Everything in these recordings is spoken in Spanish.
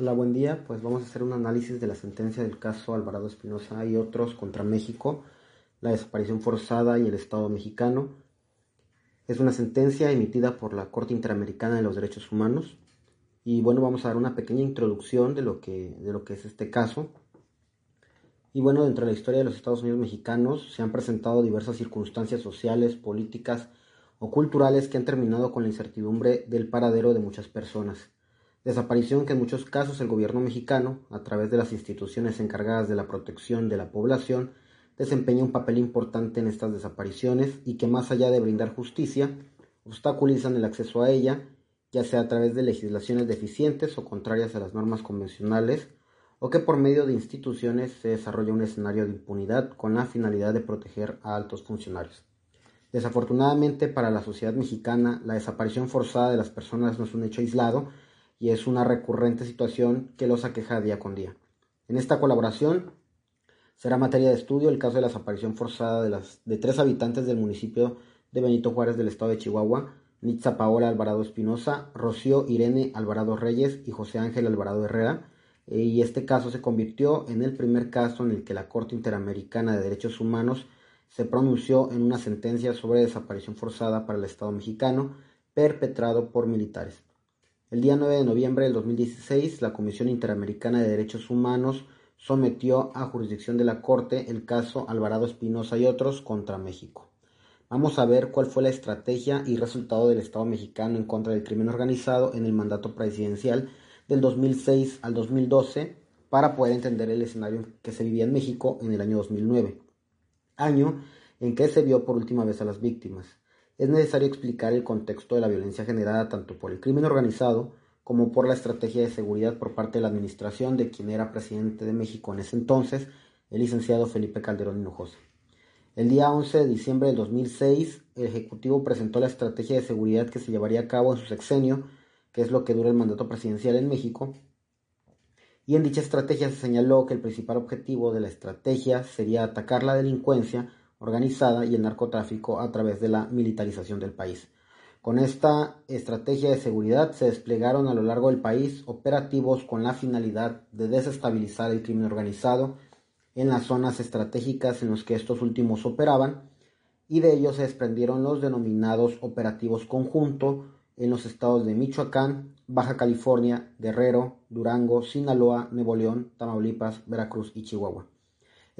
Hola, buen día. Pues vamos a hacer un análisis de la sentencia del caso Alvarado Espinosa y otros contra México, la desaparición forzada y el Estado mexicano. Es una sentencia emitida por la Corte Interamericana de los Derechos Humanos. Y bueno, vamos a dar una pequeña introducción de lo que, de lo que es este caso. Y bueno, dentro de la historia de los Estados Unidos mexicanos se han presentado diversas circunstancias sociales, políticas o culturales que han terminado con la incertidumbre del paradero de muchas personas desaparición que en muchos casos el gobierno mexicano, a través de las instituciones encargadas de la protección de la población, desempeña un papel importante en estas desapariciones y que más allá de brindar justicia, obstaculizan el acceso a ella, ya sea a través de legislaciones deficientes o contrarias a las normas convencionales, o que por medio de instituciones se desarrolla un escenario de impunidad con la finalidad de proteger a altos funcionarios. Desafortunadamente para la sociedad mexicana, la desaparición forzada de las personas no es un hecho aislado, y es una recurrente situación que los aqueja día con día. En esta colaboración será materia de estudio el caso de la desaparición forzada de, las, de tres habitantes del municipio de Benito Juárez del estado de Chihuahua, Nitza Paola Alvarado Espinosa, Rocío Irene Alvarado Reyes y José Ángel Alvarado Herrera, eh, y este caso se convirtió en el primer caso en el que la Corte Interamericana de Derechos Humanos se pronunció en una sentencia sobre desaparición forzada para el Estado mexicano perpetrado por militares. El día 9 de noviembre del 2016, la Comisión Interamericana de Derechos Humanos sometió a jurisdicción de la Corte el caso Alvarado Espinosa y otros contra México. Vamos a ver cuál fue la estrategia y resultado del Estado mexicano en contra del crimen organizado en el mandato presidencial del 2006 al 2012 para poder entender el escenario que se vivía en México en el año 2009, año en que se vio por última vez a las víctimas es necesario explicar el contexto de la violencia generada tanto por el crimen organizado como por la estrategia de seguridad por parte de la administración de quien era presidente de México en ese entonces, el licenciado Felipe Calderón Hinojosa. El día 11 de diciembre del 2006, el Ejecutivo presentó la estrategia de seguridad que se llevaría a cabo en su sexenio, que es lo que dura el mandato presidencial en México, y en dicha estrategia se señaló que el principal objetivo de la estrategia sería atacar la delincuencia organizada y el narcotráfico a través de la militarización del país. Con esta estrategia de seguridad se desplegaron a lo largo del país operativos con la finalidad de desestabilizar el crimen organizado en las zonas estratégicas en las que estos últimos operaban y de ellos se desprendieron los denominados operativos conjunto en los estados de Michoacán, Baja California, Guerrero, Durango, Sinaloa, Nuevo León, Tamaulipas, Veracruz y Chihuahua.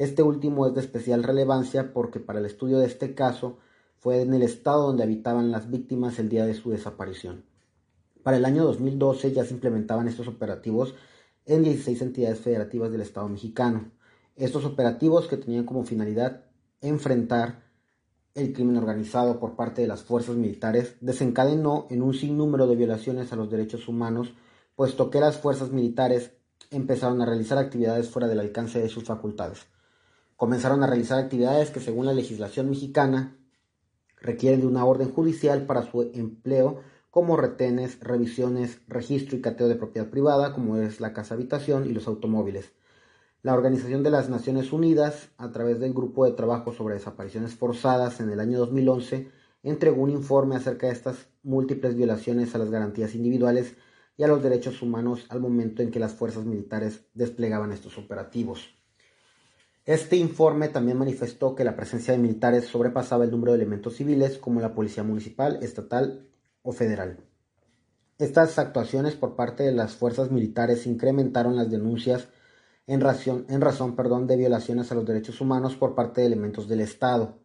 Este último es de especial relevancia porque para el estudio de este caso fue en el estado donde habitaban las víctimas el día de su desaparición. Para el año 2012 ya se implementaban estos operativos en 16 entidades federativas del Estado mexicano. Estos operativos que tenían como finalidad enfrentar el crimen organizado por parte de las fuerzas militares desencadenó en un sinnúmero de violaciones a los derechos humanos, puesto que las fuerzas militares empezaron a realizar actividades fuera del alcance de sus facultades comenzaron a realizar actividades que según la legislación mexicana requieren de una orden judicial para su empleo como retenes, revisiones, registro y cateo de propiedad privada, como es la casa habitación y los automóviles. La Organización de las Naciones Unidas, a través del Grupo de Trabajo sobre Desapariciones Forzadas en el año 2011, entregó un informe acerca de estas múltiples violaciones a las garantías individuales y a los derechos humanos al momento en que las fuerzas militares desplegaban estos operativos. Este informe también manifestó que la presencia de militares sobrepasaba el número de elementos civiles como la policía municipal, estatal o federal. Estas actuaciones por parte de las fuerzas militares incrementaron las denuncias en razón, en razón perdón, de violaciones a los derechos humanos por parte de elementos del Estado.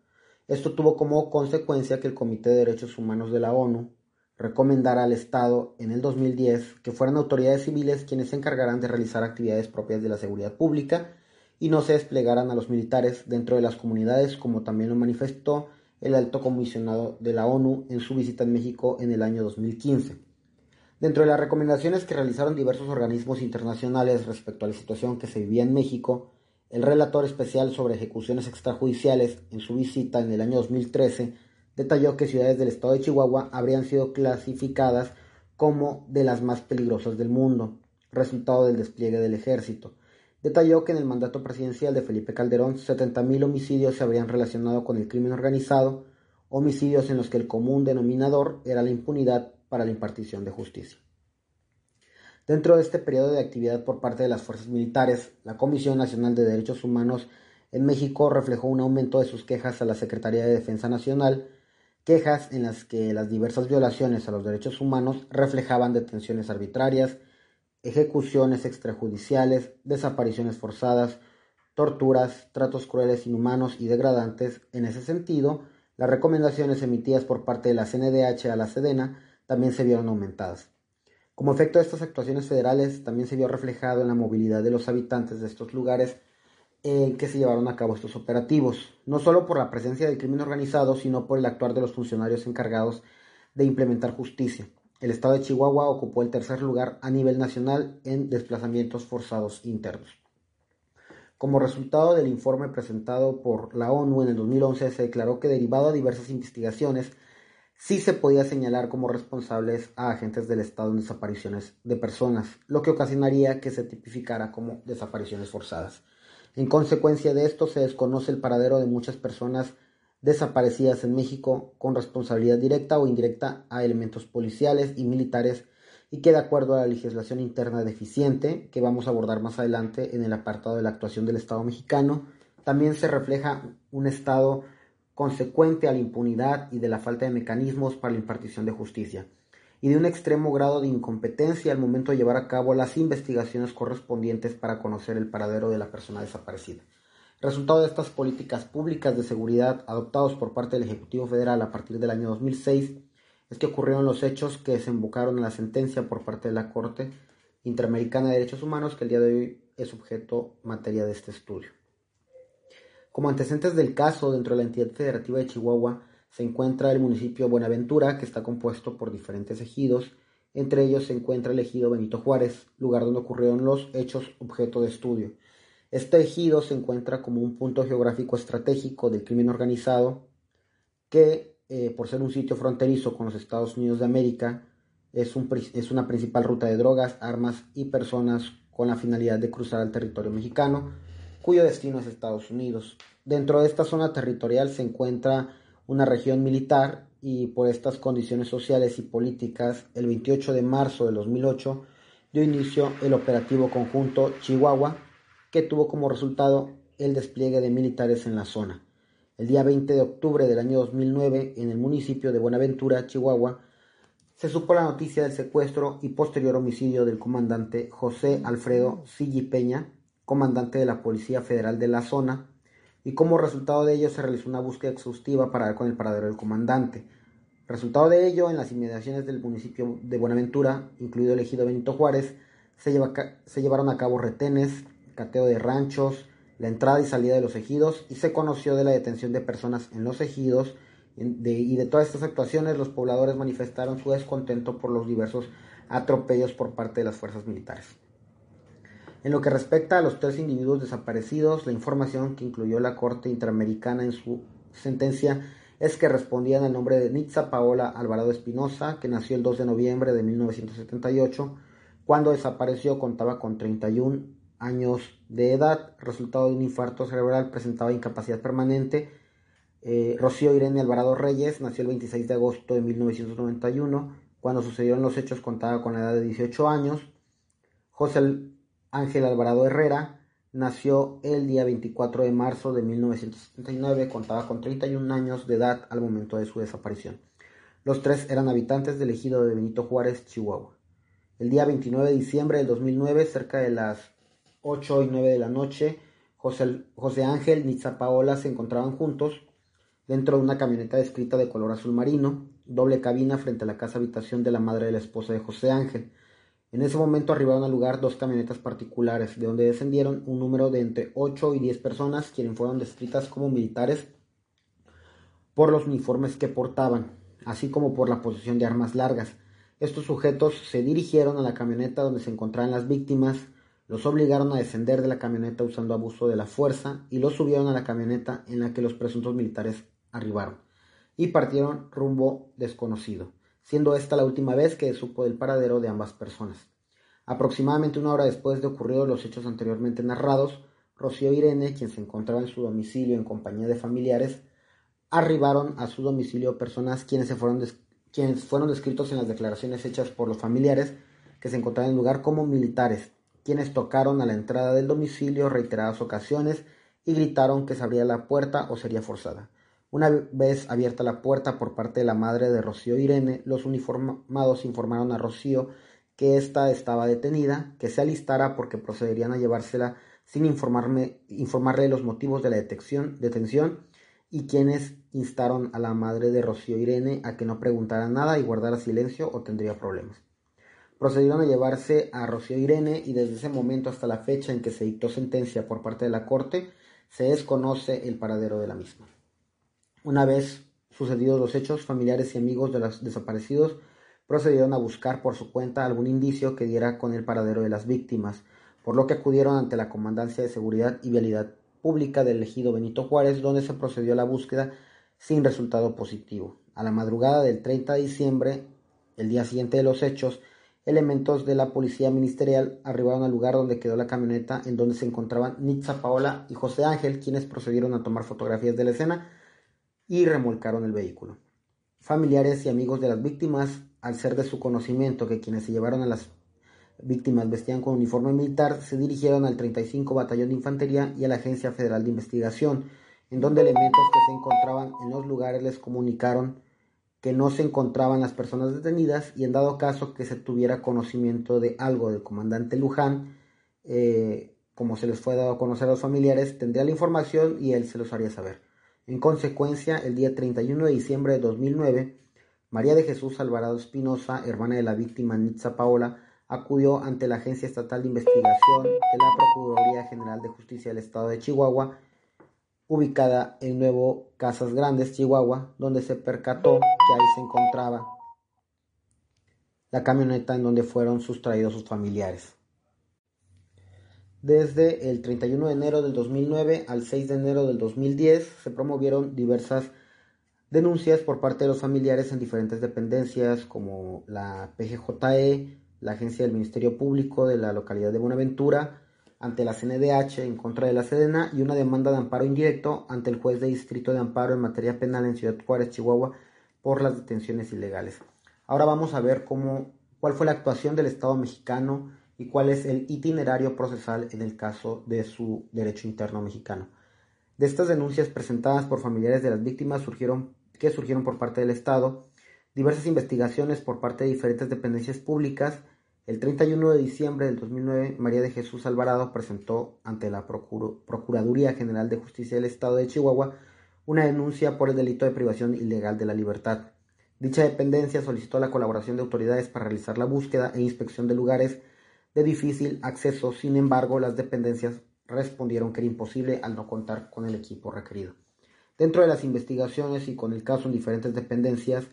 Esto tuvo como consecuencia que el Comité de Derechos Humanos de la ONU recomendara al Estado en el 2010 que fueran autoridades civiles quienes se encargaran de realizar actividades propias de la seguridad pública y no se desplegaran a los militares dentro de las comunidades, como también lo manifestó el alto comisionado de la ONU en su visita en México en el año 2015. Dentro de las recomendaciones que realizaron diversos organismos internacionales respecto a la situación que se vivía en México, el relator especial sobre ejecuciones extrajudiciales, en su visita en el año 2013, detalló que ciudades del estado de Chihuahua habrían sido clasificadas como de las más peligrosas del mundo, resultado del despliegue del ejército. Detalló que en el mandato presidencial de Felipe Calderón, 70.000 homicidios se habrían relacionado con el crimen organizado, homicidios en los que el común denominador era la impunidad para la impartición de justicia. Dentro de este periodo de actividad por parte de las fuerzas militares, la Comisión Nacional de Derechos Humanos en México reflejó un aumento de sus quejas a la Secretaría de Defensa Nacional, quejas en las que las diversas violaciones a los derechos humanos reflejaban detenciones arbitrarias, ejecuciones extrajudiciales, desapariciones forzadas, torturas, tratos crueles, inhumanos y degradantes. En ese sentido, las recomendaciones emitidas por parte de la CNDH a la Sedena también se vieron aumentadas. Como efecto de estas actuaciones federales, también se vio reflejado en la movilidad de los habitantes de estos lugares en que se llevaron a cabo estos operativos, no solo por la presencia del crimen organizado, sino por el actuar de los funcionarios encargados de implementar justicia. El estado de Chihuahua ocupó el tercer lugar a nivel nacional en desplazamientos forzados internos. Como resultado del informe presentado por la ONU en el 2011, se declaró que derivado a diversas investigaciones, sí se podía señalar como responsables a agentes del Estado en desapariciones de personas, lo que ocasionaría que se tipificara como desapariciones forzadas. En consecuencia de esto, se desconoce el paradero de muchas personas desaparecidas en México con responsabilidad directa o indirecta a elementos policiales y militares y que de acuerdo a la legislación interna deficiente, que vamos a abordar más adelante en el apartado de la actuación del Estado mexicano, también se refleja un Estado consecuente a la impunidad y de la falta de mecanismos para la impartición de justicia, y de un extremo grado de incompetencia al momento de llevar a cabo las investigaciones correspondientes para conocer el paradero de la persona desaparecida. Resultado de estas políticas públicas de seguridad adoptados por parte del Ejecutivo Federal a partir del año 2006 es que ocurrieron los hechos que desembocaron en la sentencia por parte de la Corte Interamericana de Derechos Humanos que el día de hoy es objeto materia de este estudio. Como antecedentes del caso, dentro de la entidad federativa de Chihuahua se encuentra el municipio Buenaventura, que está compuesto por diferentes ejidos. Entre ellos se encuentra el ejido Benito Juárez, lugar donde ocurrieron los hechos objeto de estudio. Este ejido se encuentra como un punto geográfico estratégico del crimen organizado que, eh, por ser un sitio fronterizo con los Estados Unidos de América, es, es una principal ruta de drogas, armas y personas con la finalidad de cruzar al territorio mexicano cuyo destino es Estados Unidos. Dentro de esta zona territorial se encuentra una región militar y por estas condiciones sociales y políticas, el 28 de marzo de 2008 dio inicio el operativo conjunto Chihuahua, que tuvo como resultado el despliegue de militares en la zona. El día 20 de octubre del año 2009, en el municipio de Buenaventura, Chihuahua, se supo la noticia del secuestro y posterior homicidio del comandante José Alfredo Silli Peña, comandante de la Policía Federal de la zona, y como resultado de ello se realizó una búsqueda exhaustiva para dar con el paradero del comandante. Resultado de ello, en las inmediaciones del municipio de Buenaventura, incluido el ejido Benito Juárez, se, llevaron a cabo retenes, cateo de ranchos, la entrada y salida de los ejidos y se conoció de la detención de personas en los ejidos y de todas estas actuaciones los pobladores manifestaron su descontento por los diversos atropellos por parte de las fuerzas militares. En lo que respecta a los tres individuos desaparecidos, la información que incluyó la Corte Interamericana en su sentencia es que respondían al nombre de Nitza Paola Alvarado Espinosa, que nació el 2 de noviembre de 1978. Cuando desapareció contaba con 31 años de edad, resultado de un infarto cerebral, presentaba incapacidad permanente. Eh, Rocío Irene Alvarado Reyes nació el 26 de agosto de 1991. Cuando sucedieron los hechos contaba con la edad de 18 años. José Ángel Alvarado Herrera nació el día 24 de marzo de 1979, contaba con 31 años de edad al momento de su desaparición. Los tres eran habitantes del ejido de Benito Juárez, Chihuahua. El día 29 de diciembre del 2009, cerca de las 8 y 9 de la noche, José, José Ángel y Paola se encontraban juntos dentro de una camioneta descrita de color azul marino, doble cabina frente a la casa habitación de la madre de la esposa de José Ángel. En ese momento arribaron al lugar dos camionetas particulares, de donde descendieron un número de entre 8 y 10 personas, quienes fueron descritas como militares por los uniformes que portaban, así como por la posesión de armas largas. Estos sujetos se dirigieron a la camioneta donde se encontraban las víctimas, los obligaron a descender de la camioneta usando abuso de la fuerza y los subieron a la camioneta en la que los presuntos militares arribaron y partieron rumbo desconocido, siendo esta la última vez que supo del paradero de ambas personas. Aproximadamente una hora después de ocurridos los hechos anteriormente narrados, Rocío Irene, quien se encontraba en su domicilio en compañía de familiares, arribaron a su domicilio personas quienes, se fueron, quienes fueron descritos en las declaraciones hechas por los familiares que se encontraban en el lugar como militares, quienes tocaron a la entrada del domicilio reiteradas ocasiones y gritaron que se abría la puerta o sería forzada. Una vez abierta la puerta por parte de la madre de Rocío Irene, los uniformados informaron a Rocío que ésta estaba detenida, que se alistara porque procederían a llevársela sin informarme, informarle los motivos de la detención y quienes instaron a la madre de Rocío Irene a que no preguntara nada y guardara silencio o tendría problemas. Procedieron a llevarse a Rocío Irene y desde ese momento hasta la fecha en que se dictó sentencia por parte de la Corte se desconoce el paradero de la misma. Una vez sucedidos los hechos, familiares y amigos de los desaparecidos procedieron a buscar por su cuenta algún indicio que diera con el paradero de las víctimas, por lo que acudieron ante la Comandancia de Seguridad y Vialidad Pública del ejido Benito Juárez, donde se procedió a la búsqueda sin resultado positivo. A la madrugada del 30 de diciembre, el día siguiente de los hechos, elementos de la policía ministerial arribaron al lugar donde quedó la camioneta en donde se encontraban Nitza Paola y José Ángel, quienes procedieron a tomar fotografías de la escena y remolcaron el vehículo. Familiares y amigos de las víctimas, al ser de su conocimiento que quienes se llevaron a las víctimas vestían con uniforme militar, se dirigieron al 35 Batallón de Infantería y a la Agencia Federal de Investigación, en donde elementos que se encontraban en los lugares les comunicaron que no se encontraban las personas detenidas y en dado caso que se tuviera conocimiento de algo del comandante Luján, eh, como se les fue dado a conocer a los familiares, tendría la información y él se los haría saber. En consecuencia, el día 31 de diciembre de 2009, María de Jesús Alvarado Espinosa, hermana de la víctima Nitza Paola, acudió ante la Agencia Estatal de Investigación de la Procuraduría General de Justicia del Estado de Chihuahua, ubicada en Nuevo Casas Grandes, Chihuahua, donde se percató que ahí se encontraba la camioneta en donde fueron sustraídos sus familiares. Desde el 31 de enero del 2009 al 6 de enero del 2010 se promovieron diversas denuncias por parte de los familiares en diferentes dependencias como la PGJE, la agencia del Ministerio Público de la localidad de Buenaventura ante la CNDH en contra de la Sedena y una demanda de amparo indirecto ante el juez de distrito de amparo en materia penal en Ciudad Juárez, Chihuahua, por las detenciones ilegales. Ahora vamos a ver cómo, cuál fue la actuación del Estado mexicano y cuál es el itinerario procesal en el caso de su derecho interno mexicano. De estas denuncias presentadas por familiares de las víctimas surgieron, que surgieron por parte del Estado, diversas investigaciones por parte de diferentes dependencias públicas el 31 de diciembre del 2009, María de Jesús Alvarado presentó ante la Procuraduría General de Justicia del Estado de Chihuahua una denuncia por el delito de privación ilegal de la libertad. Dicha dependencia solicitó la colaboración de autoridades para realizar la búsqueda e inspección de lugares de difícil acceso, sin embargo, las dependencias respondieron que era imposible al no contar con el equipo requerido. Dentro de las investigaciones y con el caso en diferentes dependencias,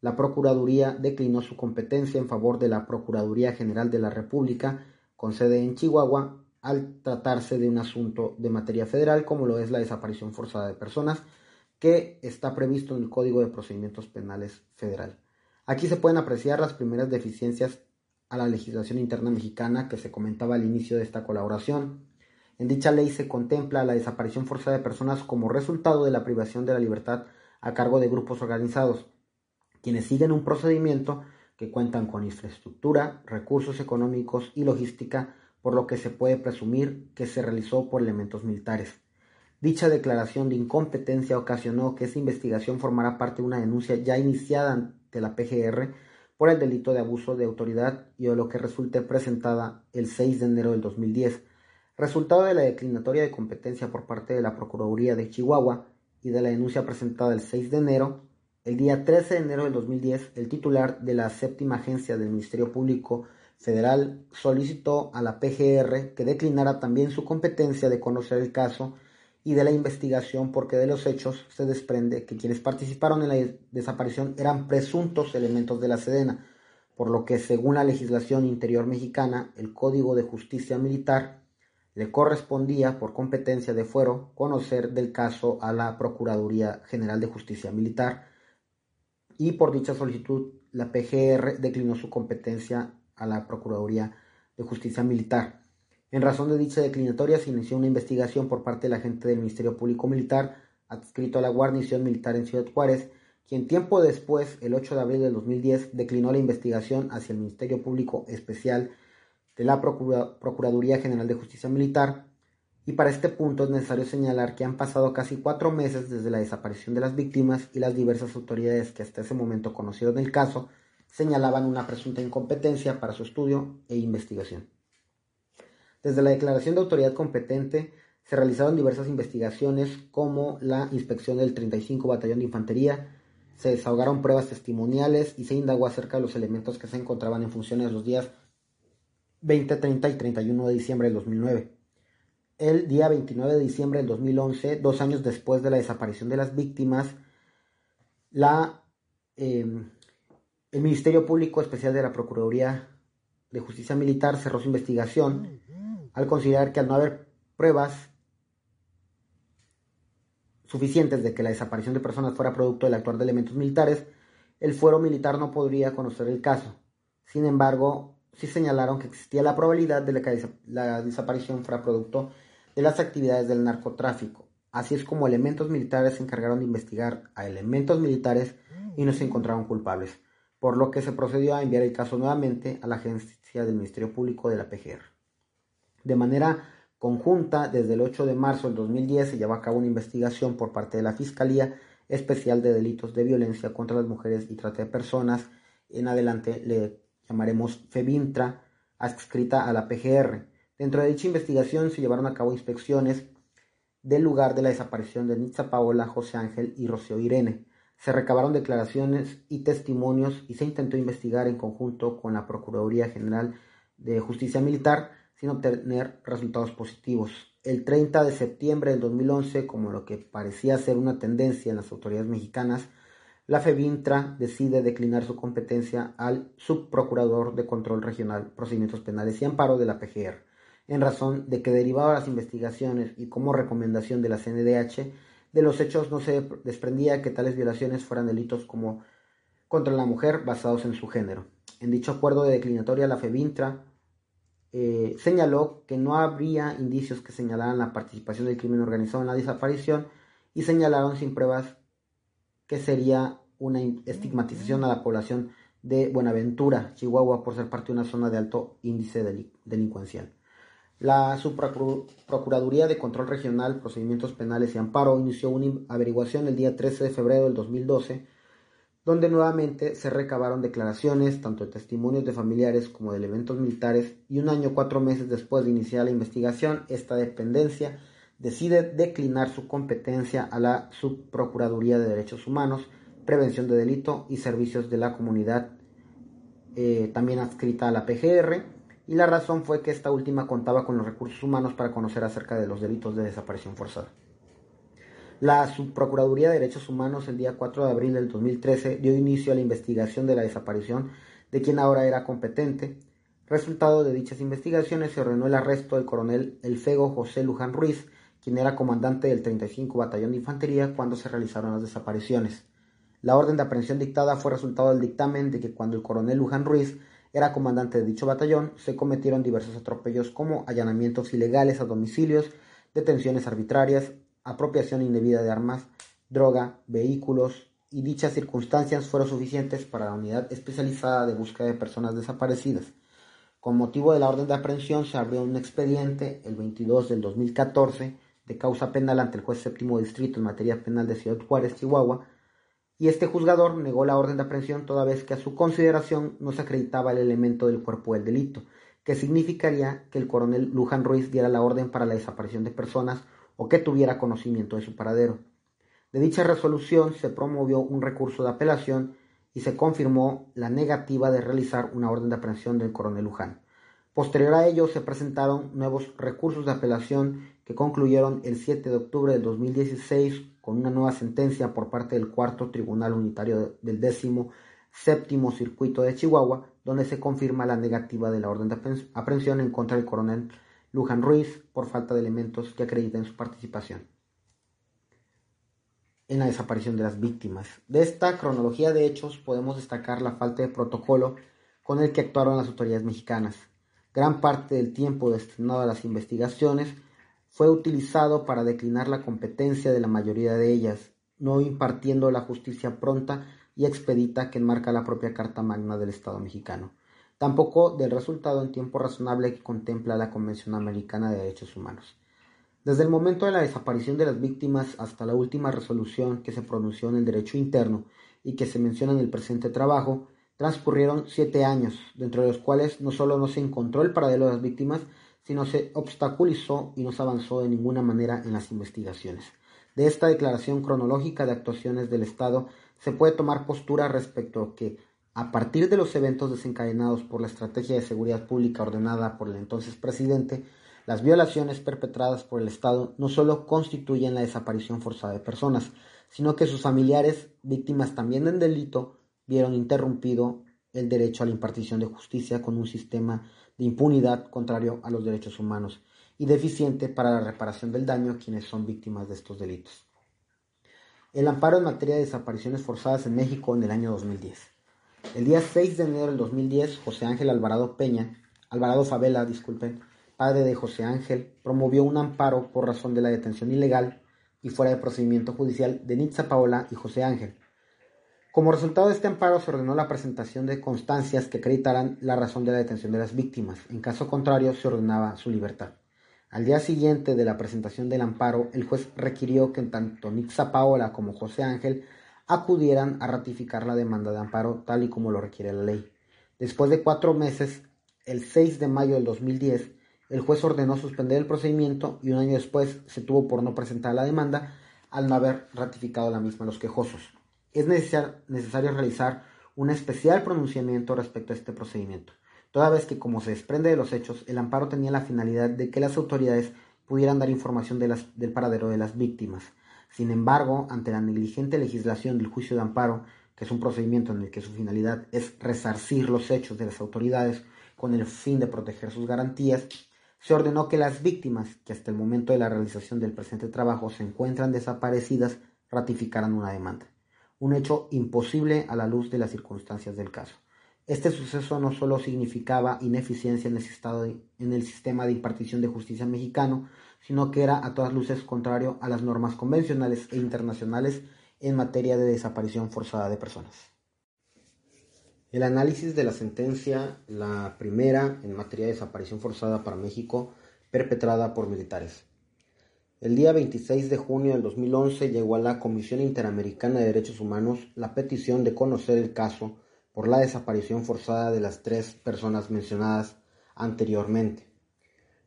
la Procuraduría declinó su competencia en favor de la Procuraduría General de la República, con sede en Chihuahua, al tratarse de un asunto de materia federal como lo es la desaparición forzada de personas, que está previsto en el Código de Procedimientos Penales Federal. Aquí se pueden apreciar las primeras deficiencias a la legislación interna mexicana que se comentaba al inicio de esta colaboración. En dicha ley se contempla la desaparición forzada de personas como resultado de la privación de la libertad a cargo de grupos organizados, quienes siguen un procedimiento que cuentan con infraestructura, recursos económicos y logística, por lo que se puede presumir que se realizó por elementos militares. Dicha declaración de incompetencia ocasionó que esa investigación formara parte de una denuncia ya iniciada ante la PGR por el delito de abuso de autoridad y o lo que resulte presentada el 6 de enero del 2010, resultado de la declinatoria de competencia por parte de la Procuraduría de Chihuahua y de la denuncia presentada el 6 de enero, el día 13 de enero del 2010, el titular de la séptima agencia del Ministerio Público Federal solicitó a la PGR que declinara también su competencia de conocer el caso y de la investigación porque de los hechos se desprende que quienes participaron en la desaparición eran presuntos elementos de la Sedena, por lo que según la legislación interior mexicana, el Código de Justicia Militar, le correspondía por competencia de fuero conocer del caso a la Procuraduría General de Justicia Militar y por dicha solicitud la PGR declinó su competencia a la Procuraduría de Justicia Militar. En razón de dicha declinatoria se inició una investigación por parte del agente del Ministerio Público Militar adscrito a la guarnición militar en Ciudad Juárez quien tiempo después, el 8 de abril del 2010, declinó la investigación hacia el Ministerio Público Especial de la Procuraduría General de Justicia Militar. Y para este punto es necesario señalar que han pasado casi cuatro meses desde la desaparición de las víctimas y las diversas autoridades que hasta ese momento conocieron el caso señalaban una presunta incompetencia para su estudio e investigación. Desde la declaración de autoridad competente se realizaron diversas investigaciones como la inspección del 35 Batallón de Infantería, se desahogaron pruebas testimoniales y se indagó acerca de los elementos que se encontraban en funciones los días 20, 30 y 31 de diciembre del 2009. El día 29 de diciembre del 2011, dos años después de la desaparición de las víctimas, la, em, el Ministerio Público Especial de la Procuraduría de Justicia Militar cerró su investigación al considerar que al no haber pruebas suficientes de que la desaparición de personas fuera producto del actuar de elementos militares, el fuero militar no podría conocer el caso. Sin embargo, sí señalaron que existía la probabilidad de que la desaparición fuera producto de las actividades del narcotráfico. Así es como elementos militares se encargaron de investigar a elementos militares y no se encontraron culpables, por lo que se procedió a enviar el caso nuevamente a la agencia del Ministerio Público de la PGR. De manera conjunta, desde el 8 de marzo del 2010 se llevó a cabo una investigación por parte de la Fiscalía Especial de Delitos de Violencia contra las Mujeres y Trata de Personas. En adelante le llamaremos FEBINTRA, adscrita a la PGR. Dentro de dicha investigación se llevaron a cabo inspecciones del lugar de la desaparición de Nitza Paola, José Ángel y Rocío Irene. Se recabaron declaraciones y testimonios y se intentó investigar en conjunto con la Procuraduría General de Justicia Militar sin obtener resultados positivos. El 30 de septiembre del 2011, como lo que parecía ser una tendencia en las autoridades mexicanas, la FEBINTRA decide declinar su competencia al subprocurador de control regional, procedimientos penales y amparo de la PGR, en razón de que derivado de las investigaciones y como recomendación de la CNDH, de los hechos no se desprendía que tales violaciones fueran delitos como contra la mujer basados en su género. En dicho acuerdo de declinatoria, la FEBINTRA eh, señaló que no habría indicios que señalaran la participación del crimen organizado en la desaparición y señalaron sin pruebas que sería una estigmatización a la población de Buenaventura, Chihuahua, por ser parte de una zona de alto índice delincuencial. La Subprocuraduría de Control Regional, Procedimientos Penales y Amparo inició una averiguación el día 13 de febrero del 2012 donde nuevamente se recabaron declaraciones, tanto de testimonios de familiares como de elementos militares, y un año cuatro meses después de iniciar la investigación, esta dependencia decide declinar su competencia a la Subprocuraduría de Derechos Humanos, Prevención de Delito y Servicios de la Comunidad, eh, también adscrita a la PGR, y la razón fue que esta última contaba con los recursos humanos para conocer acerca de los delitos de desaparición forzada. La Subprocuraduría de Derechos Humanos el día 4 de abril del 2013 dio inicio a la investigación de la desaparición de quien ahora era competente. Resultado de dichas investigaciones se ordenó el arresto del coronel Elfego José Luján Ruiz, quien era comandante del 35 Batallón de Infantería cuando se realizaron las desapariciones. La orden de aprehensión dictada fue resultado del dictamen de que cuando el coronel Luján Ruiz era comandante de dicho batallón, se cometieron diversos atropellos como allanamientos ilegales a domicilios, detenciones arbitrarias, apropiación indebida de armas, droga, vehículos, y dichas circunstancias fueron suficientes para la unidad especializada de búsqueda de personas desaparecidas. Con motivo de la orden de aprehensión se abrió un expediente el 22 del 2014 de causa penal ante el juez séptimo distrito en materia penal de Ciudad Juárez, Chihuahua, y este juzgador negó la orden de aprehensión toda vez que a su consideración no se acreditaba el elemento del cuerpo del delito, que significaría que el coronel Luján Ruiz diera la orden para la desaparición de personas o que tuviera conocimiento de su paradero. De dicha resolución se promovió un recurso de apelación y se confirmó la negativa de realizar una orden de aprehensión del coronel Luján. Posterior a ello se presentaron nuevos recursos de apelación que concluyeron el 7 de octubre del 2016 con una nueva sentencia por parte del cuarto Tribunal Unitario del décimo séptimo circuito de Chihuahua, donde se confirma la negativa de la orden de aprehensión en contra del coronel Luján Ruiz por falta de elementos que acrediten su participación en la desaparición de las víctimas. De esta cronología de hechos podemos destacar la falta de protocolo con el que actuaron las autoridades mexicanas. Gran parte del tiempo destinado a las investigaciones fue utilizado para declinar la competencia de la mayoría de ellas, no impartiendo la justicia pronta y expedita que enmarca la propia Carta Magna del Estado mexicano, tampoco del resultado en tiempo razonable que contempla la Convención Americana de Derechos Humanos. Desde el momento de la desaparición de las víctimas hasta la última resolución que se pronunció en el derecho interno y que se menciona en el presente trabajo, transcurrieron siete años, dentro de los cuales no solo no se encontró el paradero de las víctimas, sino se obstaculizó y no se avanzó de ninguna manera en las investigaciones. De esta declaración cronológica de actuaciones del Estado se puede tomar postura respecto a que, a partir de los eventos desencadenados por la estrategia de seguridad pública ordenada por el entonces presidente, las violaciones perpetradas por el Estado no solo constituyen la desaparición forzada de personas, sino que sus familiares, víctimas también del delito, vieron interrumpido el derecho a la impartición de justicia con un sistema de impunidad contrario a los derechos humanos y deficiente para la reparación del daño a quienes son víctimas de estos delitos. El amparo en materia de desapariciones forzadas en México en el año 2010. El día 6 de enero del 2010, José Ángel Alvarado Peña, Alvarado Favela, disculpen, padre de José Ángel, promovió un amparo por razón de la detención ilegal y fuera de procedimiento judicial de Nitza Paola y José Ángel. Como resultado de este amparo se ordenó la presentación de constancias que acreditaran la razón de la detención de las víctimas. En caso contrario, se ordenaba su libertad. Al día siguiente de la presentación del amparo, el juez requirió que tanto Nitza Paola como José Ángel acudieran a ratificar la demanda de amparo tal y como lo requiere la ley. Después de cuatro meses, el 6 de mayo del 2010, el juez ordenó suspender el procedimiento y un año después se tuvo por no presentar la demanda al no haber ratificado la misma los quejosos. Es necesario realizar un especial pronunciamiento respecto a este procedimiento, toda vez que, como se desprende de los hechos, el amparo tenía la finalidad de que las autoridades pudieran dar información del paradero de las víctimas. Sin embargo, ante la negligente legislación del juicio de amparo, que es un procedimiento en el que su finalidad es resarcir los hechos de las autoridades con el fin de proteger sus garantías, se ordenó que las víctimas, que hasta el momento de la realización del presente trabajo se encuentran desaparecidas, ratificaran una demanda, un hecho imposible a la luz de las circunstancias del caso. Este suceso no solo significaba ineficiencia en el, en el sistema de impartición de justicia mexicano, sino que era a todas luces contrario a las normas convencionales e internacionales en materia de desaparición forzada de personas. El análisis de la sentencia, la primera en materia de desaparición forzada para México, perpetrada por militares. El día 26 de junio del 2011 llegó a la Comisión Interamericana de Derechos Humanos la petición de conocer el caso por la desaparición forzada de las tres personas mencionadas anteriormente.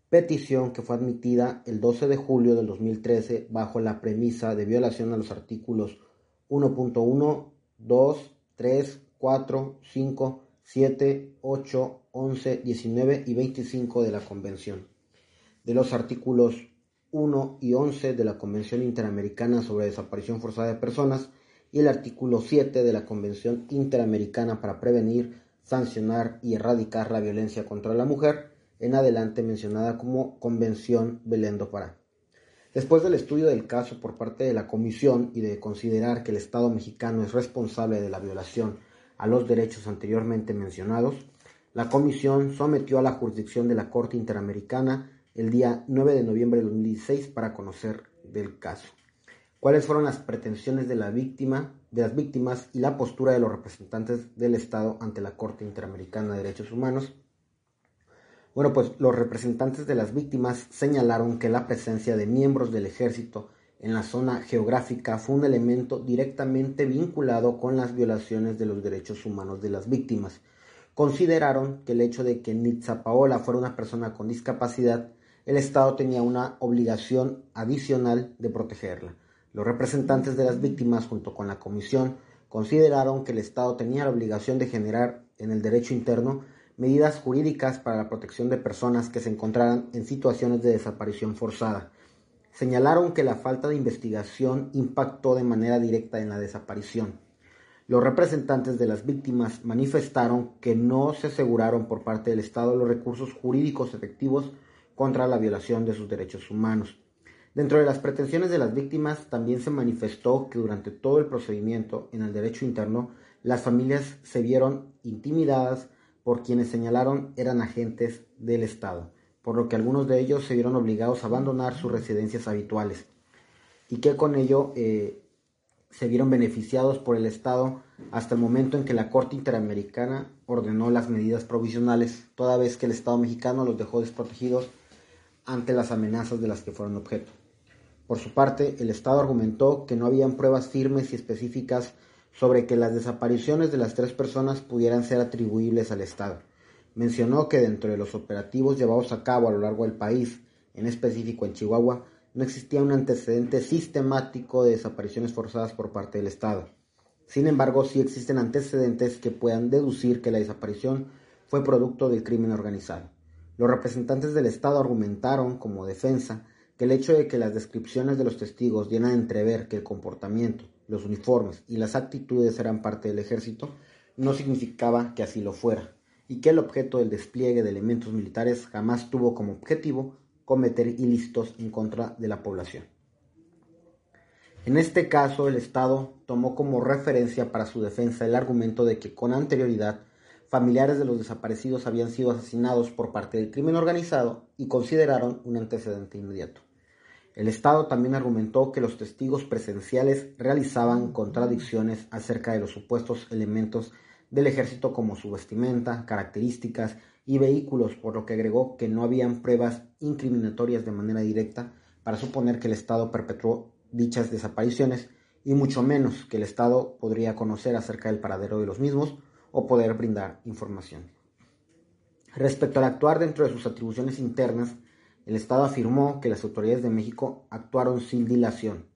Petición que fue admitida el 12 de julio del 2013 bajo la premisa de violación a los artículos 1.1, 2, 3, 4, 5, 7, 8, 11, 19 y 25 de la Convención. De los artículos 1 y 11 de la Convención Interamericana sobre Desaparición Forzada de Personas y el artículo 7 de la Convención Interamericana para prevenir, sancionar y erradicar la violencia contra la mujer, en adelante mencionada como Convención Belén do Pará. Después del estudio del caso por parte de la Comisión y de considerar que el Estado mexicano es responsable de la violación a los derechos anteriormente mencionados, la Comisión sometió a la jurisdicción de la Corte Interamericana el día 9 de noviembre de 2016 para conocer del caso. ¿Cuáles fueron las pretensiones de la víctima, de las víctimas y la postura de los representantes del Estado ante la Corte Interamericana de Derechos Humanos? Bueno, pues los representantes de las víctimas señalaron que la presencia de miembros del ejército en la zona geográfica fue un elemento directamente vinculado con las violaciones de los derechos humanos de las víctimas. Consideraron que el hecho de que Nitza Paola fuera una persona con discapacidad, el Estado tenía una obligación adicional de protegerla. Los representantes de las víctimas, junto con la Comisión, consideraron que el Estado tenía la obligación de generar en el derecho interno medidas jurídicas para la protección de personas que se encontraran en situaciones de desaparición forzada señalaron que la falta de investigación impactó de manera directa en la desaparición. Los representantes de las víctimas manifestaron que no se aseguraron por parte del Estado los recursos jurídicos efectivos contra la violación de sus derechos humanos. Dentro de las pretensiones de las víctimas también se manifestó que durante todo el procedimiento en el derecho interno las familias se vieron intimidadas por quienes señalaron eran agentes del Estado, por lo que algunos de ellos se vieron obligados a abandonar sus residencias habituales y que con ello eh, se vieron beneficiados por el Estado hasta el momento en que la Corte Interamericana ordenó las medidas provisionales, toda vez que el Estado mexicano los dejó desprotegidos ante las amenazas de las que fueron objeto. Por su parte, el Estado argumentó que no habían pruebas firmes y específicas sobre que las desapariciones de las tres personas pudieran ser atribuibles al Estado. Mencionó que dentro de los operativos llevados a cabo a lo largo del país, en específico en Chihuahua, no existía un antecedente sistemático de desapariciones forzadas por parte del Estado. Sin embargo, sí existen antecedentes que puedan deducir que la desaparición fue producto del crimen organizado. Los representantes del Estado argumentaron como defensa que el hecho de que las descripciones de los testigos dieran a entrever que el comportamiento, los uniformes y las actitudes eran parte del ejército no significaba que así lo fuera, y que el objeto del despliegue de elementos militares jamás tuvo como objetivo cometer ilícitos en contra de la población. En este caso, el Estado tomó como referencia para su defensa el argumento de que con anterioridad familiares de los desaparecidos habían sido asesinados por parte del crimen organizado y consideraron un antecedente inmediato. El Estado también argumentó que los testigos presenciales realizaban contradicciones acerca de los supuestos elementos del ejército como su vestimenta, características y vehículos, por lo que agregó que no habían pruebas incriminatorias de manera directa para suponer que el Estado perpetuó dichas desapariciones y mucho menos que el Estado podría conocer acerca del paradero de los mismos o poder brindar información. Respecto al actuar dentro de sus atribuciones internas, el Estado afirmó que las autoridades de México actuaron sin dilación.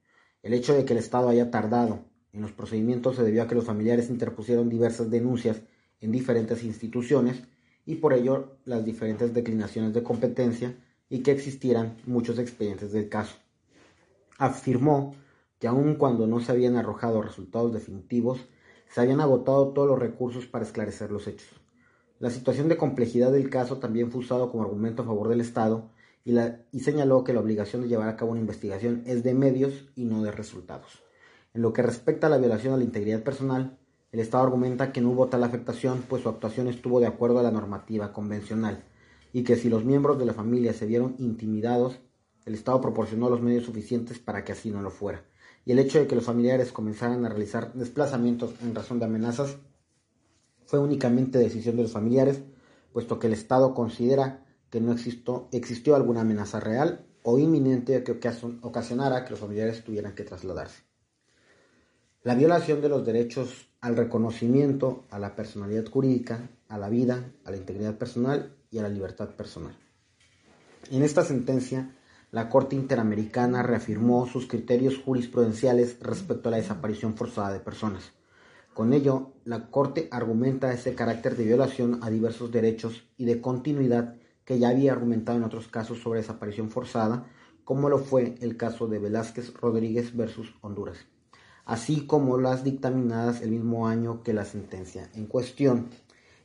El hecho de que el Estado haya tardado en los procedimientos se debió a que los familiares interpusieron diversas denuncias en diferentes instituciones y por ello las diferentes declinaciones de competencia y que existieran muchos expedientes del caso. Afirmó que aun cuando no se habían arrojado resultados definitivos, se habían agotado todos los recursos para esclarecer los hechos. La situación de complejidad del caso también fue usado como argumento a favor del Estado y, señaló que la obligación de llevar a cabo una investigación es de medios y no de resultados. En lo que respecta a la violación a la integridad personal, el Estado argumenta que no hubo tal afectación, pues su actuación estuvo de acuerdo a la normativa convencional, y que si los miembros de la familia se vieron intimidados, el Estado proporcionó los medios suficientes para que así no lo fuera. Y el hecho de que los familiares comenzaran a realizar desplazamientos en razón de amenazas fue únicamente decisión de los familiares, puesto que el Estado considera que no existió, alguna amenaza real o inminente que ocasionara que los familiares tuvieran que trasladarse. La violación de los derechos al reconocimiento, a la personalidad jurídica, a la vida, a la integridad personal y a la libertad personal. En esta sentencia, la Corte Interamericana reafirmó sus criterios jurisprudenciales respecto a la desaparición forzada de personas. Con ello, la Corte argumenta ese carácter de violación a diversos derechos y de continuidad que ya había argumentado en otros casos sobre desaparición forzada, como lo fue el caso de Velázquez Rodríguez versus Honduras, así como las dictaminadas el mismo año que la sentencia en cuestión.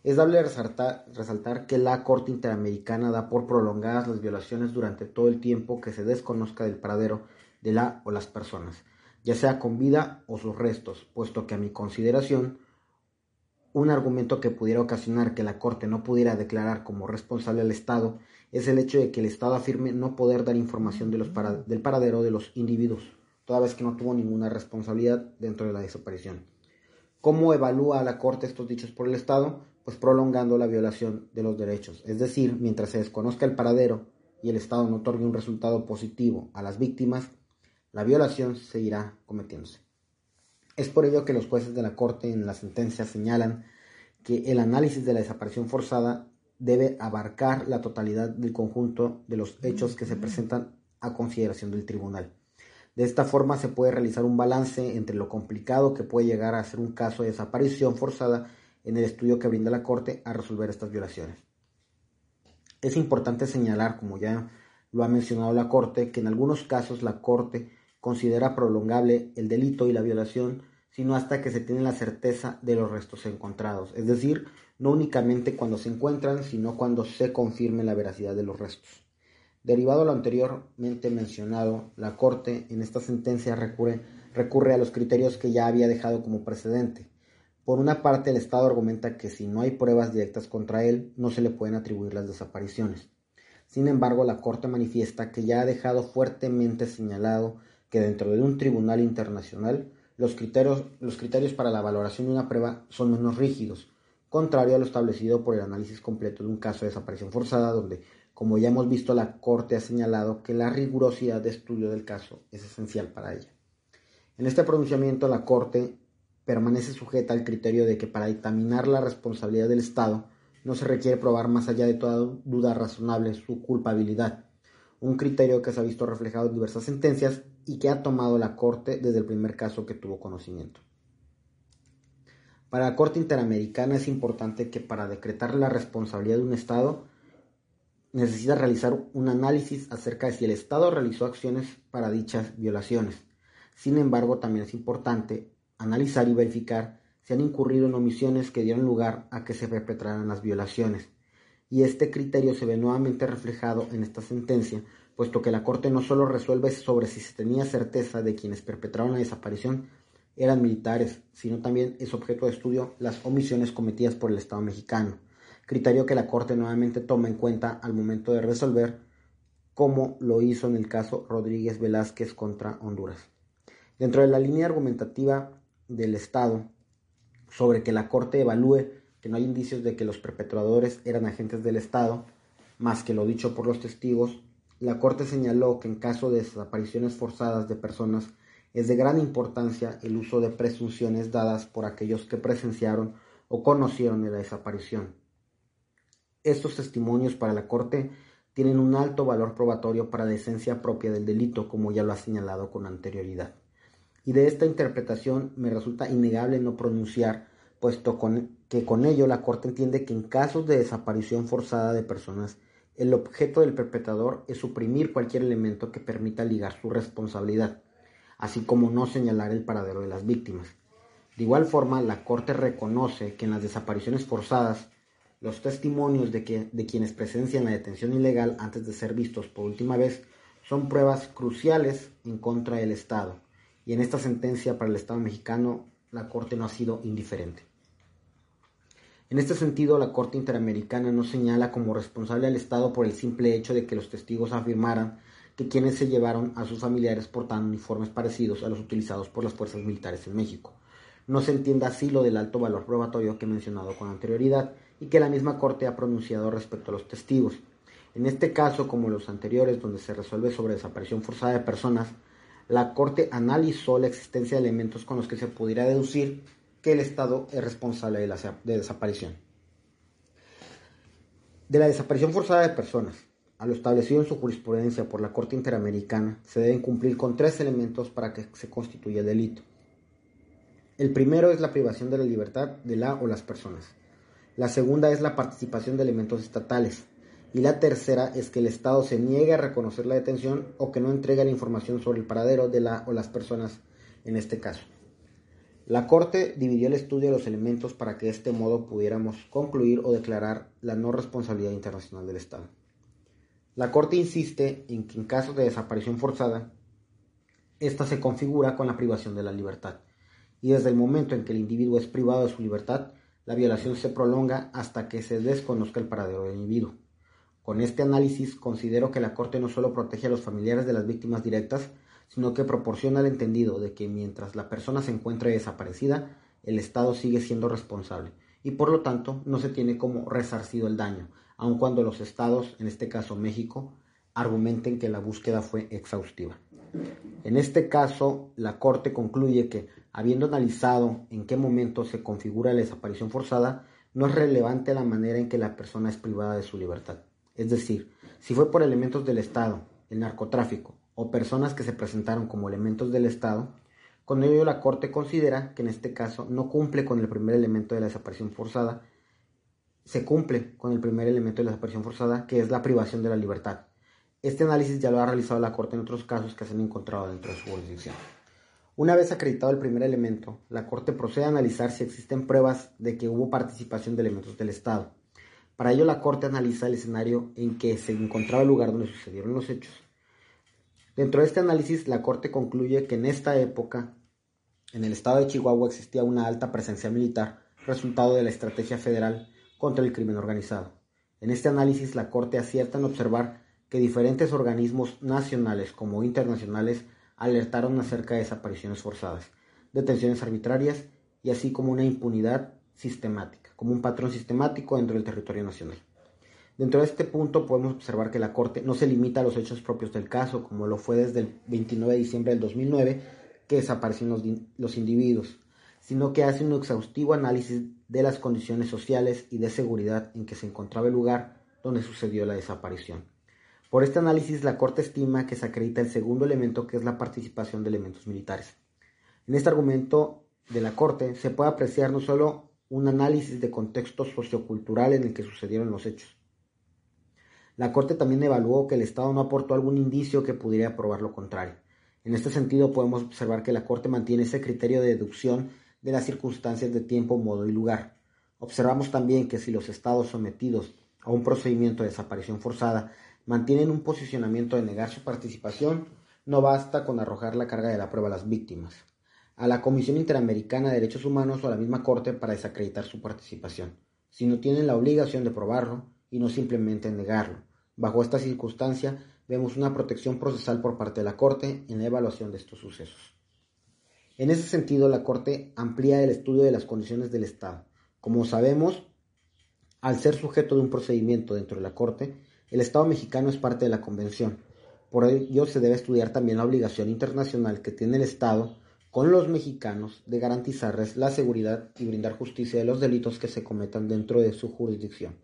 Es dable resaltar, resaltar, que la Corte Interamericana da por prolongadas las violaciones durante todo el tiempo que se desconozca del paradero de la o las personas, ya sea con vida o sus restos, puesto que a mi consideración un argumento que pudiera ocasionar que la Corte no pudiera declarar como responsable al Estado es el hecho de que el Estado afirme no poder dar información de los del paradero de los individuos, toda vez que no tuvo ninguna responsabilidad dentro de la desaparición. ¿Cómo evalúa la Corte estos dichos por el Estado? Pues prolongando la violación de los derechos. Es decir, mientras se desconozca el paradero y el Estado no otorgue un resultado positivo a las víctimas, la violación seguirá cometiéndose. Es por ello que los jueces de la Corte en la sentencia señalan que el análisis de la desaparición forzada debe abarcar la totalidad del conjunto de los hechos que se presentan a consideración del tribunal. De esta forma se puede realizar un balance entre lo complicado que puede llegar a ser un caso de desaparición forzada en el estudio que brinda la Corte a resolver estas violaciones. Es importante señalar, como ya lo ha mencionado la Corte, que en algunos casos la Corte considera prolongable el delito y la violación sino hasta que se tiene la certeza de los restos encontrados, es decir, no únicamente cuando se encuentran, sino cuando se confirme la veracidad de los restos. Derivado a lo anteriormente mencionado, la Corte en esta sentencia recurre, recurre a los criterios que ya había dejado como precedente. Por una parte, el Estado argumenta que si no hay pruebas directas contra él, no se le pueden atribuir las desapariciones. Sin embargo, la Corte manifiesta que ya ha dejado fuertemente señalado que dentro de un tribunal internacional los criterios, para la valoración de una prueba son menos rígidos, contrario a lo establecido por el análisis completo de un caso de desaparición forzada, donde, como ya hemos visto, la Corte ha señalado que la rigurosidad de estudio del caso es esencial para ella. En este pronunciamiento, la Corte permanece sujeta al criterio de que para dictaminar la responsabilidad del Estado no se requiere probar más allá de toda duda razonable su culpabilidad, un criterio que se ha visto reflejado en diversas sentencias y que ha tomado la Corte desde el primer caso que tuvo conocimiento. Para la Corte Interamericana es importante que para decretar la responsabilidad de un Estado necesita realizar un análisis acerca de si el Estado realizó acciones para dichas violaciones. Sin embargo, también es importante analizar y verificar si han incurrido en omisiones que dieron lugar a que se perpetraran las violaciones. Y este criterio se ve nuevamente reflejado en esta sentencia, puesto que la Corte no solo resuelve sobre si se tenía certeza de quienes perpetraron la desaparición eran militares, sino también es objeto de estudio las omisiones cometidas por el Estado mexicano, criterio que la Corte nuevamente toma en cuenta al momento de resolver, como lo hizo en el caso Rodríguez Velázquez contra Honduras. Dentro de la línea argumentativa del Estado sobre que la Corte evalúe que no hay indicios de que los perpetradores eran agentes del Estado, más que lo dicho por los testigos, la Corte señaló que en caso de desapariciones forzadas de personas es de gran importancia el uso de presunciones dadas por aquellos que presenciaron o conocieron la desaparición. Estos testimonios para la Corte tienen un alto valor probatorio para la esencia propia del delito, como ya lo ha señalado con anterioridad. Y de esta interpretación me resulta innegable no pronunciar, puesto que con ello la Corte entiende que en casos de desaparición forzada de personas el objeto del perpetrador es suprimir cualquier elemento que permita ligar su responsabilidad, así como no señalar el paradero de las víctimas. De igual forma, la Corte reconoce que en las desapariciones forzadas, los testimonios de, quienes presencian la detención ilegal antes de ser vistos por última vez son pruebas cruciales en contra del Estado, y en esta sentencia para el Estado mexicano la Corte no ha sido indiferente. En este sentido, la Corte Interamericana no señala como responsable al Estado por el simple hecho de que los testigos afirmaran que quienes se llevaron a sus familiares portaban uniformes parecidos a los utilizados por las fuerzas militares en México. No se entienda así lo del alto valor probatorio que he mencionado con anterioridad y que la misma Corte ha pronunciado respecto a los testigos. En este caso, como los anteriores, donde se resuelve sobre desaparición forzada de personas, la Corte analizó la existencia de elementos con los que se pudiera deducir que el Estado es responsable de la desaparición. De la desaparición forzada de personas, a lo establecido en su jurisprudencia por la Corte Interamericana, se deben cumplir con tres elementos para que se constituya el delito. El primero es la privación de la libertad de la o las personas. La segunda es la participación de elementos estatales. Y la tercera es que el Estado se niegue a reconocer la detención o que no entregue la información sobre el paradero de la o las personas en este caso. La Corte dividió el estudio de los elementos para que de este modo pudiéramos concluir o declarar la no responsabilidad internacional del Estado. La Corte insiste en que en caso de desaparición forzada, esta se configura con la privación de la libertad, y desde el momento en que el individuo es privado de su libertad, la violación se prolonga hasta que se desconozca el paradero del individuo. Con este análisis considero que la Corte no solo protege a los familiares de las víctimas directas, sino que proporciona el entendido de que mientras la persona se encuentre desaparecida, el Estado sigue siendo responsable y por lo tanto no se tiene como resarcido el daño, aun cuando los estados, en este caso México, argumenten que la búsqueda fue exhaustiva. En este caso, la Corte concluye que, habiendo analizado en qué momento se configura la desaparición forzada, no es relevante la manera en que la persona es privada de su libertad. Es decir, si fue por elementos del Estado, el narcotráfico o personas que se presentaron como elementos del Estado, con ello la Corte considera que en este caso no cumple con el primer elemento de la desaparición forzada, se cumple con el primer elemento de la desaparición forzada, que es la privación de la libertad. Este análisis ya lo ha realizado la Corte en otros casos que se han encontrado dentro de su jurisdicción. Una vez acreditado el primer elemento, la Corte procede a analizar si existen pruebas de que hubo participación de elementos del Estado. Para ello, la Corte analiza el escenario en que se encontraba el lugar donde sucedieron los hechos. Dentro de este análisis, la Corte concluye que en esta época, en el estado de Chihuahua existía una alta presencia militar, resultado de la estrategia federal contra el crimen organizado. En este análisis, la Corte acierta en observar que diferentes organismos nacionales como internacionales alertaron acerca de desapariciones forzadas, detenciones arbitrarias y así como una impunidad sistemática, como un patrón sistemático dentro del territorio nacional. Dentro de este punto podemos observar que la Corte no se limita a los hechos propios del caso, como lo fue desde el 29 de diciembre del 2009, que desaparecieron los, los individuos, sino que hace un exhaustivo análisis de las condiciones sociales y de seguridad en que se encontraba el lugar donde sucedió la desaparición. Por este análisis, la Corte estima que se acredita el segundo elemento, que es la participación de elementos militares. En este argumento de la Corte se puede apreciar no solo un análisis de contexto sociocultural en el que sucedieron los hechos. La Corte también evaluó que el Estado no aportó algún indicio que pudiera probar lo contrario. En este sentido, podemos observar que la Corte mantiene ese criterio de deducción de las circunstancias de tiempo, modo y lugar. Observamos también que si los estados sometidos a un procedimiento de desaparición forzada mantienen un posicionamiento de negar su participación, no basta con arrojar la carga de la prueba a las víctimas, a la Comisión Interamericana de Derechos Humanos o a la misma Corte para desacreditar su participación, sino tienen la obligación de probarlo y no simplemente negarlo. Bajo esta circunstancia, vemos una protección procesal por parte de la Corte en la evaluación de estos sucesos. En ese sentido, la Corte amplía el estudio de las condiciones del Estado. Como sabemos, al ser sujeto de un procedimiento dentro de la Corte, el Estado mexicano es parte de la Convención. Por ello se debe estudiar también la obligación internacional que tiene el Estado con los mexicanos de garantizarles la seguridad y brindar justicia de los delitos que se cometan dentro de su jurisdicción.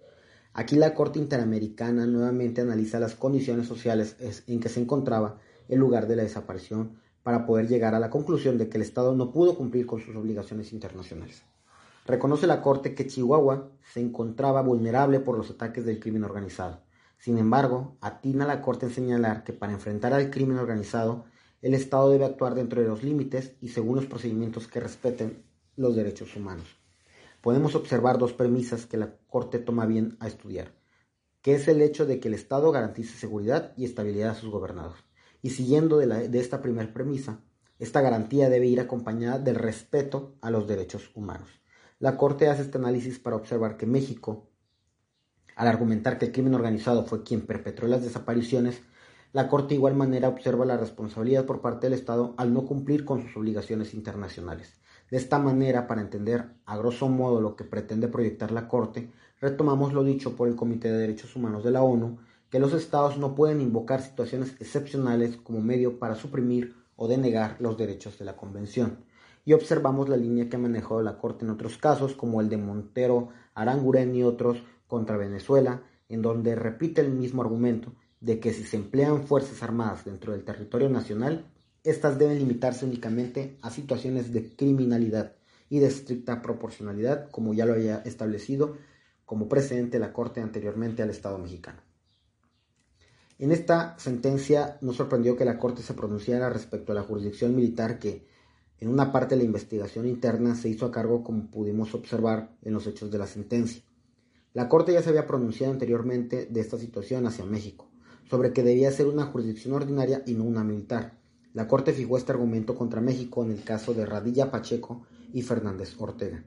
Aquí la Corte Interamericana nuevamente analiza las condiciones sociales en que se encontraba el lugar de la desaparición para poder llegar a la conclusión de que el Estado no pudo cumplir con sus obligaciones internacionales. Reconoce la Corte que Chihuahua se encontraba vulnerable por los ataques del crimen organizado sin embargo, atina la Corte en señalar que para enfrentar al crimen organizado, el Estado debe actuar dentro de los límites y según los procedimientos que respeten los derechos humanos. Podemos observar dos premisas que la Corte toma bien a estudiar, que es el hecho de que el Estado garantice seguridad y estabilidad a sus gobernados. Y siguiendo de, de esta primera premisa, esta garantía debe ir acompañada del respeto a los derechos humanos. La Corte hace este análisis para observar que México al argumentar que el crimen organizado fue quien perpetró las desapariciones, la Corte de igual manera observa la responsabilidad por parte del Estado al no cumplir con sus obligaciones internacionales. De esta manera, para entender a grosso modo lo que pretende proyectar la Corte, retomamos lo dicho por el Comité de Derechos Humanos de la ONU, que los Estados no pueden invocar situaciones excepcionales como medio para suprimir o denegar los derechos de la Convención. Y observamos la línea que ha manejado la Corte en otros casos, como el de Montero, Aranguren y otros, contra Venezuela, en donde repite el mismo argumento de que si se emplean fuerzas armadas dentro del territorio nacional, éstas deben limitarse únicamente a situaciones de criminalidad y de estricta proporcionalidad, como ya lo había establecido como precedente la Corte anteriormente al Estado mexicano. En esta sentencia nos sorprendió que la Corte se pronunciara respecto a la jurisdicción militar que, en una parte de la investigación interna, se hizo a cargo, como pudimos observar en los hechos de la sentencia. La Corte ya se había pronunciado anteriormente de esta situación hacia México, sobre que debía ser una jurisdicción ordinaria y no una militar. La Corte fijó este argumento contra México en el caso de Radilla Pacheco y Fernández Ortega.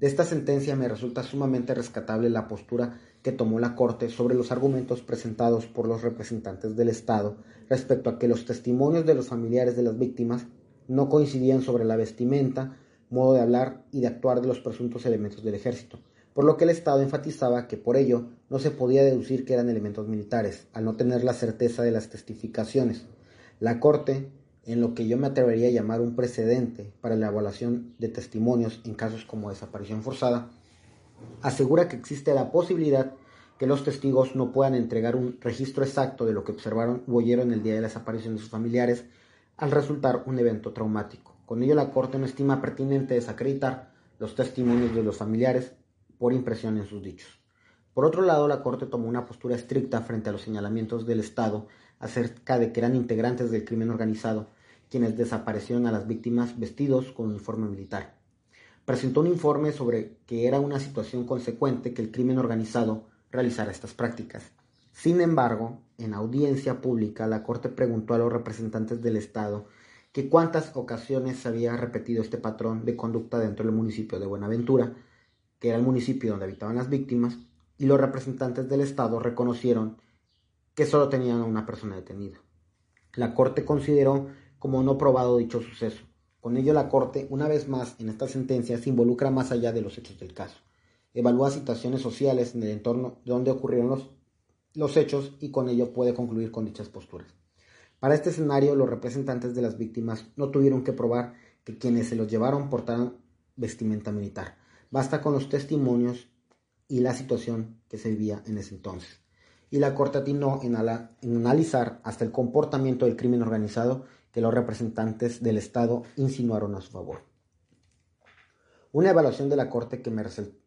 De esta sentencia me resulta sumamente rescatable la postura que tomó la Corte sobre los argumentos presentados por los representantes del Estado respecto a que los testimonios de los familiares de las víctimas no coincidían sobre la vestimenta, modo de hablar y de actuar de los presuntos elementos del ejército, por lo que el Estado enfatizaba que por ello no se podía deducir que eran elementos militares, al no tener la certeza de las testificaciones. La Corte, en lo que yo me atrevería a llamar un precedente para la evaluación de testimonios en casos como desaparición forzada, asegura que existe la posibilidad que los testigos no puedan entregar un registro exacto de lo que observaron o oyeron el día de la desaparición de sus familiares al resultar un evento traumático. Con ello la Corte no estima pertinente desacreditar los testimonios de los familiares por impresión en sus dichos. Por otro lado, la Corte tomó una postura estricta frente a los señalamientos del Estado acerca de que eran integrantes del crimen organizado, quienes desaparecieron a las víctimas vestidos con uniforme militar. Presentó un informe sobre que era una situación consecuente que el crimen organizado realizara estas prácticas. Sin embargo, en audiencia pública, la Corte preguntó a los representantes del Estado que cuántas ocasiones se había repetido este patrón de conducta dentro del municipio de Buenaventura, que era el municipio donde habitaban las víctimas, y los representantes del Estado reconocieron que solo tenían a una persona detenida. La Corte consideró como no probado dicho suceso. Con ello la Corte, una vez más, en esta sentencia se involucra más allá de los hechos del caso. Evalúa situaciones sociales en el entorno donde ocurrieron los, hechos y con ello puede concluir con dichas posturas. Para este escenario, los representantes de las víctimas no tuvieron que probar que quienes se los llevaron portaran vestimenta militar. Basta con los testimonios y la situación que se vivía en ese entonces y la Corte atinó en, analizar hasta el comportamiento del crimen organizado que los representantes del Estado insinuaron a su favor. Una evaluación de la Corte que me,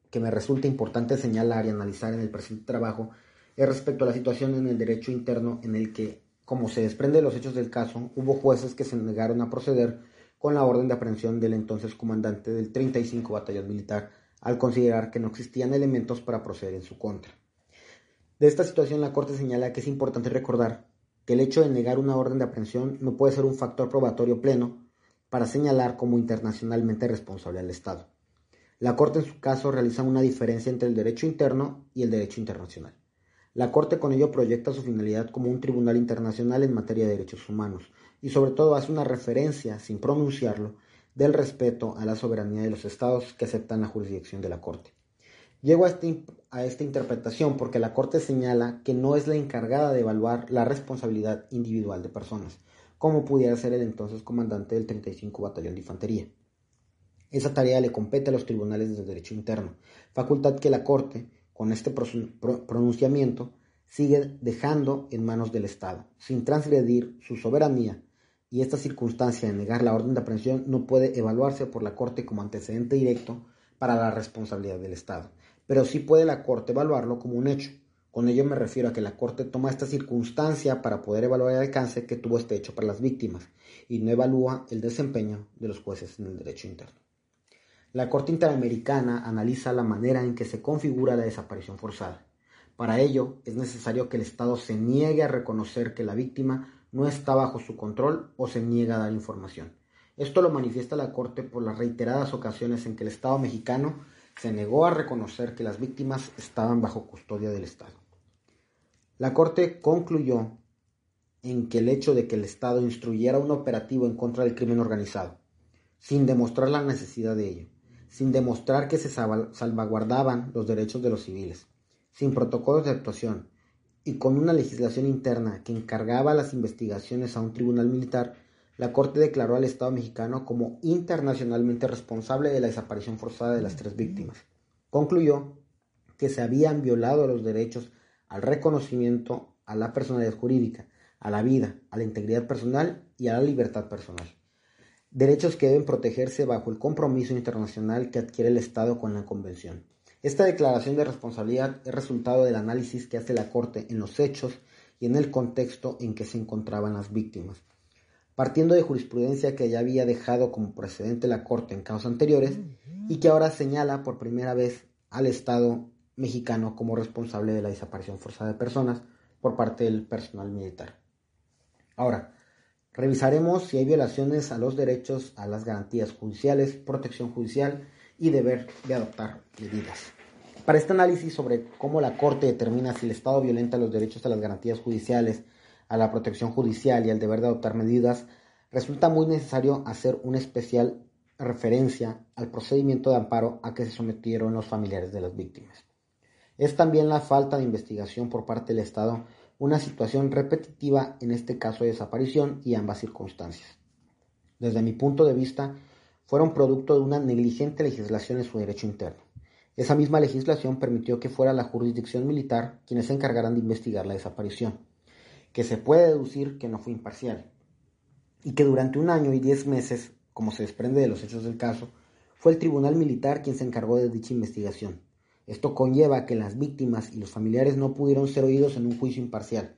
que me resulta importante señalar y analizar en el presente trabajo es respecto a la situación en el derecho interno en el que, como se desprende de los hechos del caso, hubo jueces que se negaron a proceder con la orden de aprehensión del entonces comandante del 35 Batallón Militar al considerar que no existían elementos para proceder en su contra. De esta situación la Corte señala que es importante recordar que el hecho de negar una orden de aprehensión no puede ser un factor probatorio pleno para señalar como internacionalmente responsable al Estado. La Corte en su caso realiza una diferencia entre el derecho interno y el derecho internacional. La Corte con ello proyecta su finalidad como un tribunal internacional en materia de derechos humanos y sobre todo hace una referencia, sin pronunciarlo, del respeto a la soberanía de los estados que aceptan la jurisdicción de la Corte. Llego este a, esta interpretación porque la Corte señala que no es la encargada de evaluar la responsabilidad individual de personas, como pudiera ser el entonces comandante del 35 Batallón de Infantería. Esa tarea le compete a los tribunales de derecho interno, facultad que la Corte, con este pronunciamiento, sigue dejando en manos del Estado, sin transgredir su soberanía, y esta circunstancia de negar la orden de aprehensión no puede evaluarse por la Corte como antecedente directo para la responsabilidad del Estado, pero sí puede la Corte evaluarlo como un hecho. Con ello me refiero a que la Corte toma esta circunstancia para poder evaluar el alcance que tuvo este hecho para las víctimas y no evalúa el desempeño de los jueces en el derecho interno. La Corte Interamericana analiza la manera en que se configura la desaparición forzada. Para ello es necesario que el Estado se niegue a reconocer que la víctima no está bajo su control o se niega a dar información. Esto lo manifiesta la Corte por las reiteradas ocasiones en que el Estado mexicano se negó a reconocer que las víctimas estaban bajo custodia del Estado. La Corte concluyó en que el hecho de que el Estado instruyera un operativo en contra del crimen organizado, sin demostrar la necesidad de ello, sin demostrar que se salvaguardaban los derechos de los civiles, sin protocolos de actuación y con una legislación interna que encargaba las investigaciones a un tribunal militar, la Corte declaró al Estado mexicano como internacionalmente responsable de la desaparición forzada de las tres víctimas. Concluyó que se habían violado los derechos al reconocimiento a la personalidad jurídica, a la vida, a la integridad personal y a la libertad personal. Derechos que deben protegerse bajo el compromiso internacional que adquiere el Estado con la Convención. Esta declaración de responsabilidad es resultado del análisis que hace la Corte en los hechos y en el contexto en que se encontraban las víctimas partiendo de jurisprudencia que ya había dejado como precedente la Corte en casos anteriores y que ahora señala por primera vez al Estado mexicano como responsable de la desaparición forzada de personas por parte del personal militar. Ahora, revisaremos si hay violaciones a los derechos, a las garantías judiciales, protección judicial y deber de adoptar medidas. Para este análisis sobre cómo la Corte determina si el Estado violenta los derechos a las garantías judiciales, a la protección judicial y al deber de adoptar medidas, resulta muy necesario hacer una especial referencia al procedimiento de amparo a que se sometieron los familiares de las víctimas. Es también la falta de investigación por parte del Estado una situación repetitiva en este caso de desaparición y ambas circunstancias. Desde mi punto de vista, fueron producto de una negligente legislación en su derecho interno. Esa misma legislación permitió que fuera la jurisdicción militar quienes se encargaran de investigar la desaparición que se puede deducir que no fue imparcial, y que durante un año y diez meses, como se desprende de los hechos del caso, fue el tribunal militar quien se encargó de dicha investigación. Esto conlleva que las víctimas y los familiares no pudieron ser oídos en un juicio imparcial.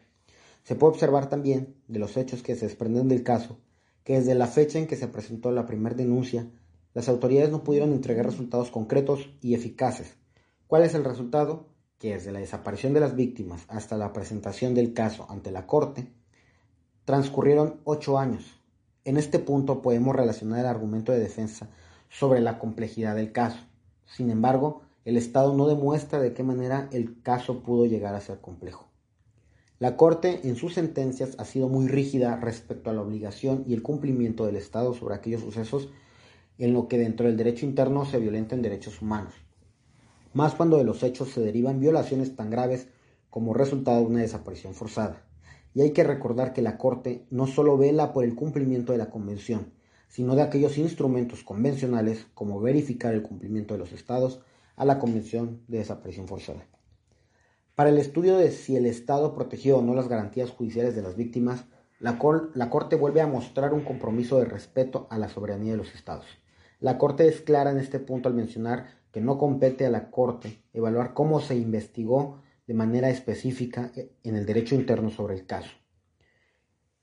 Se puede observar también, de los hechos que se desprenden del caso, que desde la fecha en que se presentó la primera denuncia, las autoridades no pudieron entregar resultados concretos y eficaces. ¿Cuál es el resultado? Que desde la desaparición de las víctimas hasta la presentación del caso ante la Corte, transcurrieron ocho años. En este punto podemos relacionar el argumento de defensa sobre la complejidad del caso. Sin embargo, el Estado no demuestra de qué manera el caso pudo llegar a ser complejo. La Corte en sus sentencias ha sido muy rígida respecto a la obligación y el cumplimiento del Estado sobre aquellos sucesos en lo que dentro del derecho interno se violenten derechos humanos, más cuando de los hechos se derivan violaciones tan graves como resultado de una desaparición forzada. Y hay que recordar que la Corte no solo vela por el cumplimiento de la Convención, sino de aquellos instrumentos convencionales como verificar el cumplimiento de los estados a la Convención de Desaparición Forzada. Para el estudio de si el Estado protegió o no las garantías judiciales de las víctimas, la, la, Corte vuelve a mostrar un compromiso de respeto a la soberanía de los Estados. La Corte es clara en este punto al mencionar que no compete a la Corte evaluar cómo se investigó de manera específica en el derecho interno sobre el caso.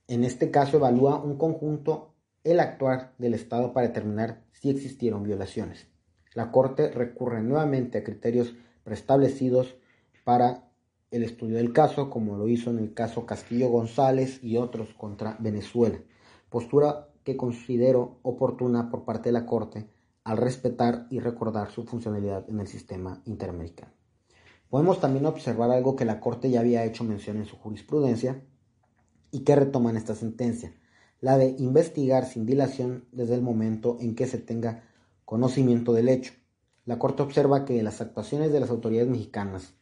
En este caso evalúa un conjunto el actuar del Estado para determinar si existieron violaciones. La Corte recurre nuevamente a criterios preestablecidos para el estudio del caso, como lo hizo en el caso Castillo González y otros contra Venezuela, postura que considero oportuna por parte de la Corte al respetar y recordar su funcionalidad en el sistema interamericano. Podemos también observar algo que la Corte ya había hecho mención en su jurisprudencia y que retoma en esta sentencia, la de investigar sin dilación desde el momento en que se tenga conocimiento del hecho. La Corte observa que las actuaciones de las autoridades mexicanas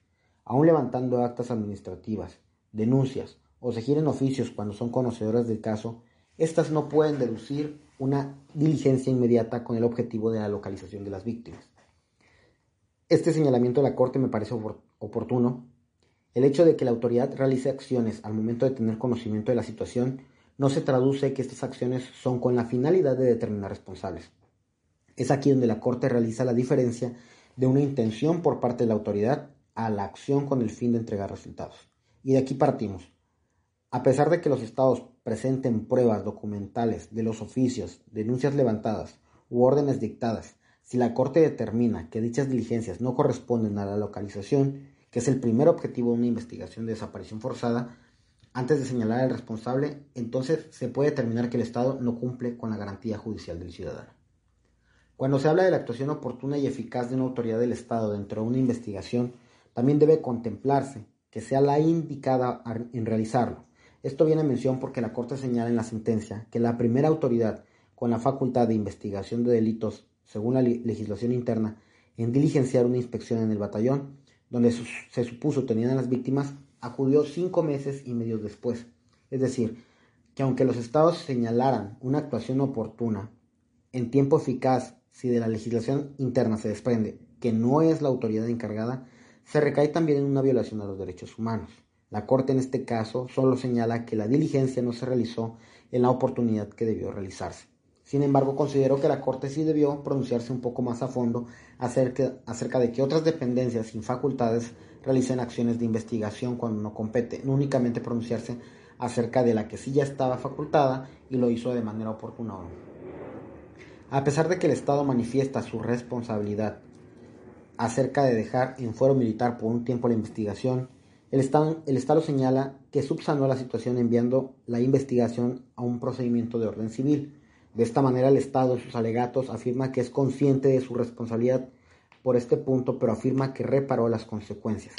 aun levantando actas administrativas, denuncias o se giren oficios cuando son conocedoras del caso, éstas no pueden deducir una diligencia inmediata con el objetivo de la localización de las víctimas. Este señalamiento de la Corte me parece oportuno. El hecho de que la autoridad realice acciones al momento de tener conocimiento de la situación no se traduce que estas acciones son con la finalidad de determinar responsables. Es aquí donde la Corte realiza la diferencia de una intención por parte de la autoridad a la acción con el fin de entregar resultados. Y de aquí partimos. A pesar de que los estados presenten pruebas documentales de los oficios, denuncias levantadas u órdenes dictadas, si la Corte determina que dichas diligencias no corresponden a la localización, que es el primer objetivo de una investigación de desaparición forzada, antes de señalar al responsable, entonces se puede determinar que el Estado no cumple con la garantía judicial del ciudadano. Cuando se habla de la actuación oportuna y eficaz de una autoridad del Estado dentro de una investigación, también debe contemplarse que sea la indicada en realizarlo. Esto viene a mención porque la Corte señala en la sentencia que la primera autoridad con la facultad de investigación de delitos, según la legislación interna, en diligenciar una inspección en el batallón, donde se supuso tenían las víctimas, acudió cinco meses y medio después. Es decir, que aunque los estados señalaran una actuación oportuna en tiempo eficaz, si de la legislación interna se desprende que no es la autoridad encargada, se recae también en una violación a los derechos humanos. La Corte en este caso solo señala que la diligencia no se realizó en la oportunidad que debió realizarse. Sin embargo, considero que la Corte sí debió pronunciarse un poco más a fondo acerca, acerca de que otras dependencias sin facultades realicen acciones de investigación cuando no compete, no únicamente pronunciarse acerca de la que sí ya estaba facultada y lo hizo de manera oportuna. A pesar de que el Estado manifiesta su responsabilidad acerca de dejar en fuero militar por un tiempo la investigación, el Estado, el Estado señala que subsanó la situación enviando la investigación a un procedimiento de orden civil. De esta manera el Estado en sus alegatos afirma que es consciente de su responsabilidad por este punto, pero afirma que reparó las consecuencias.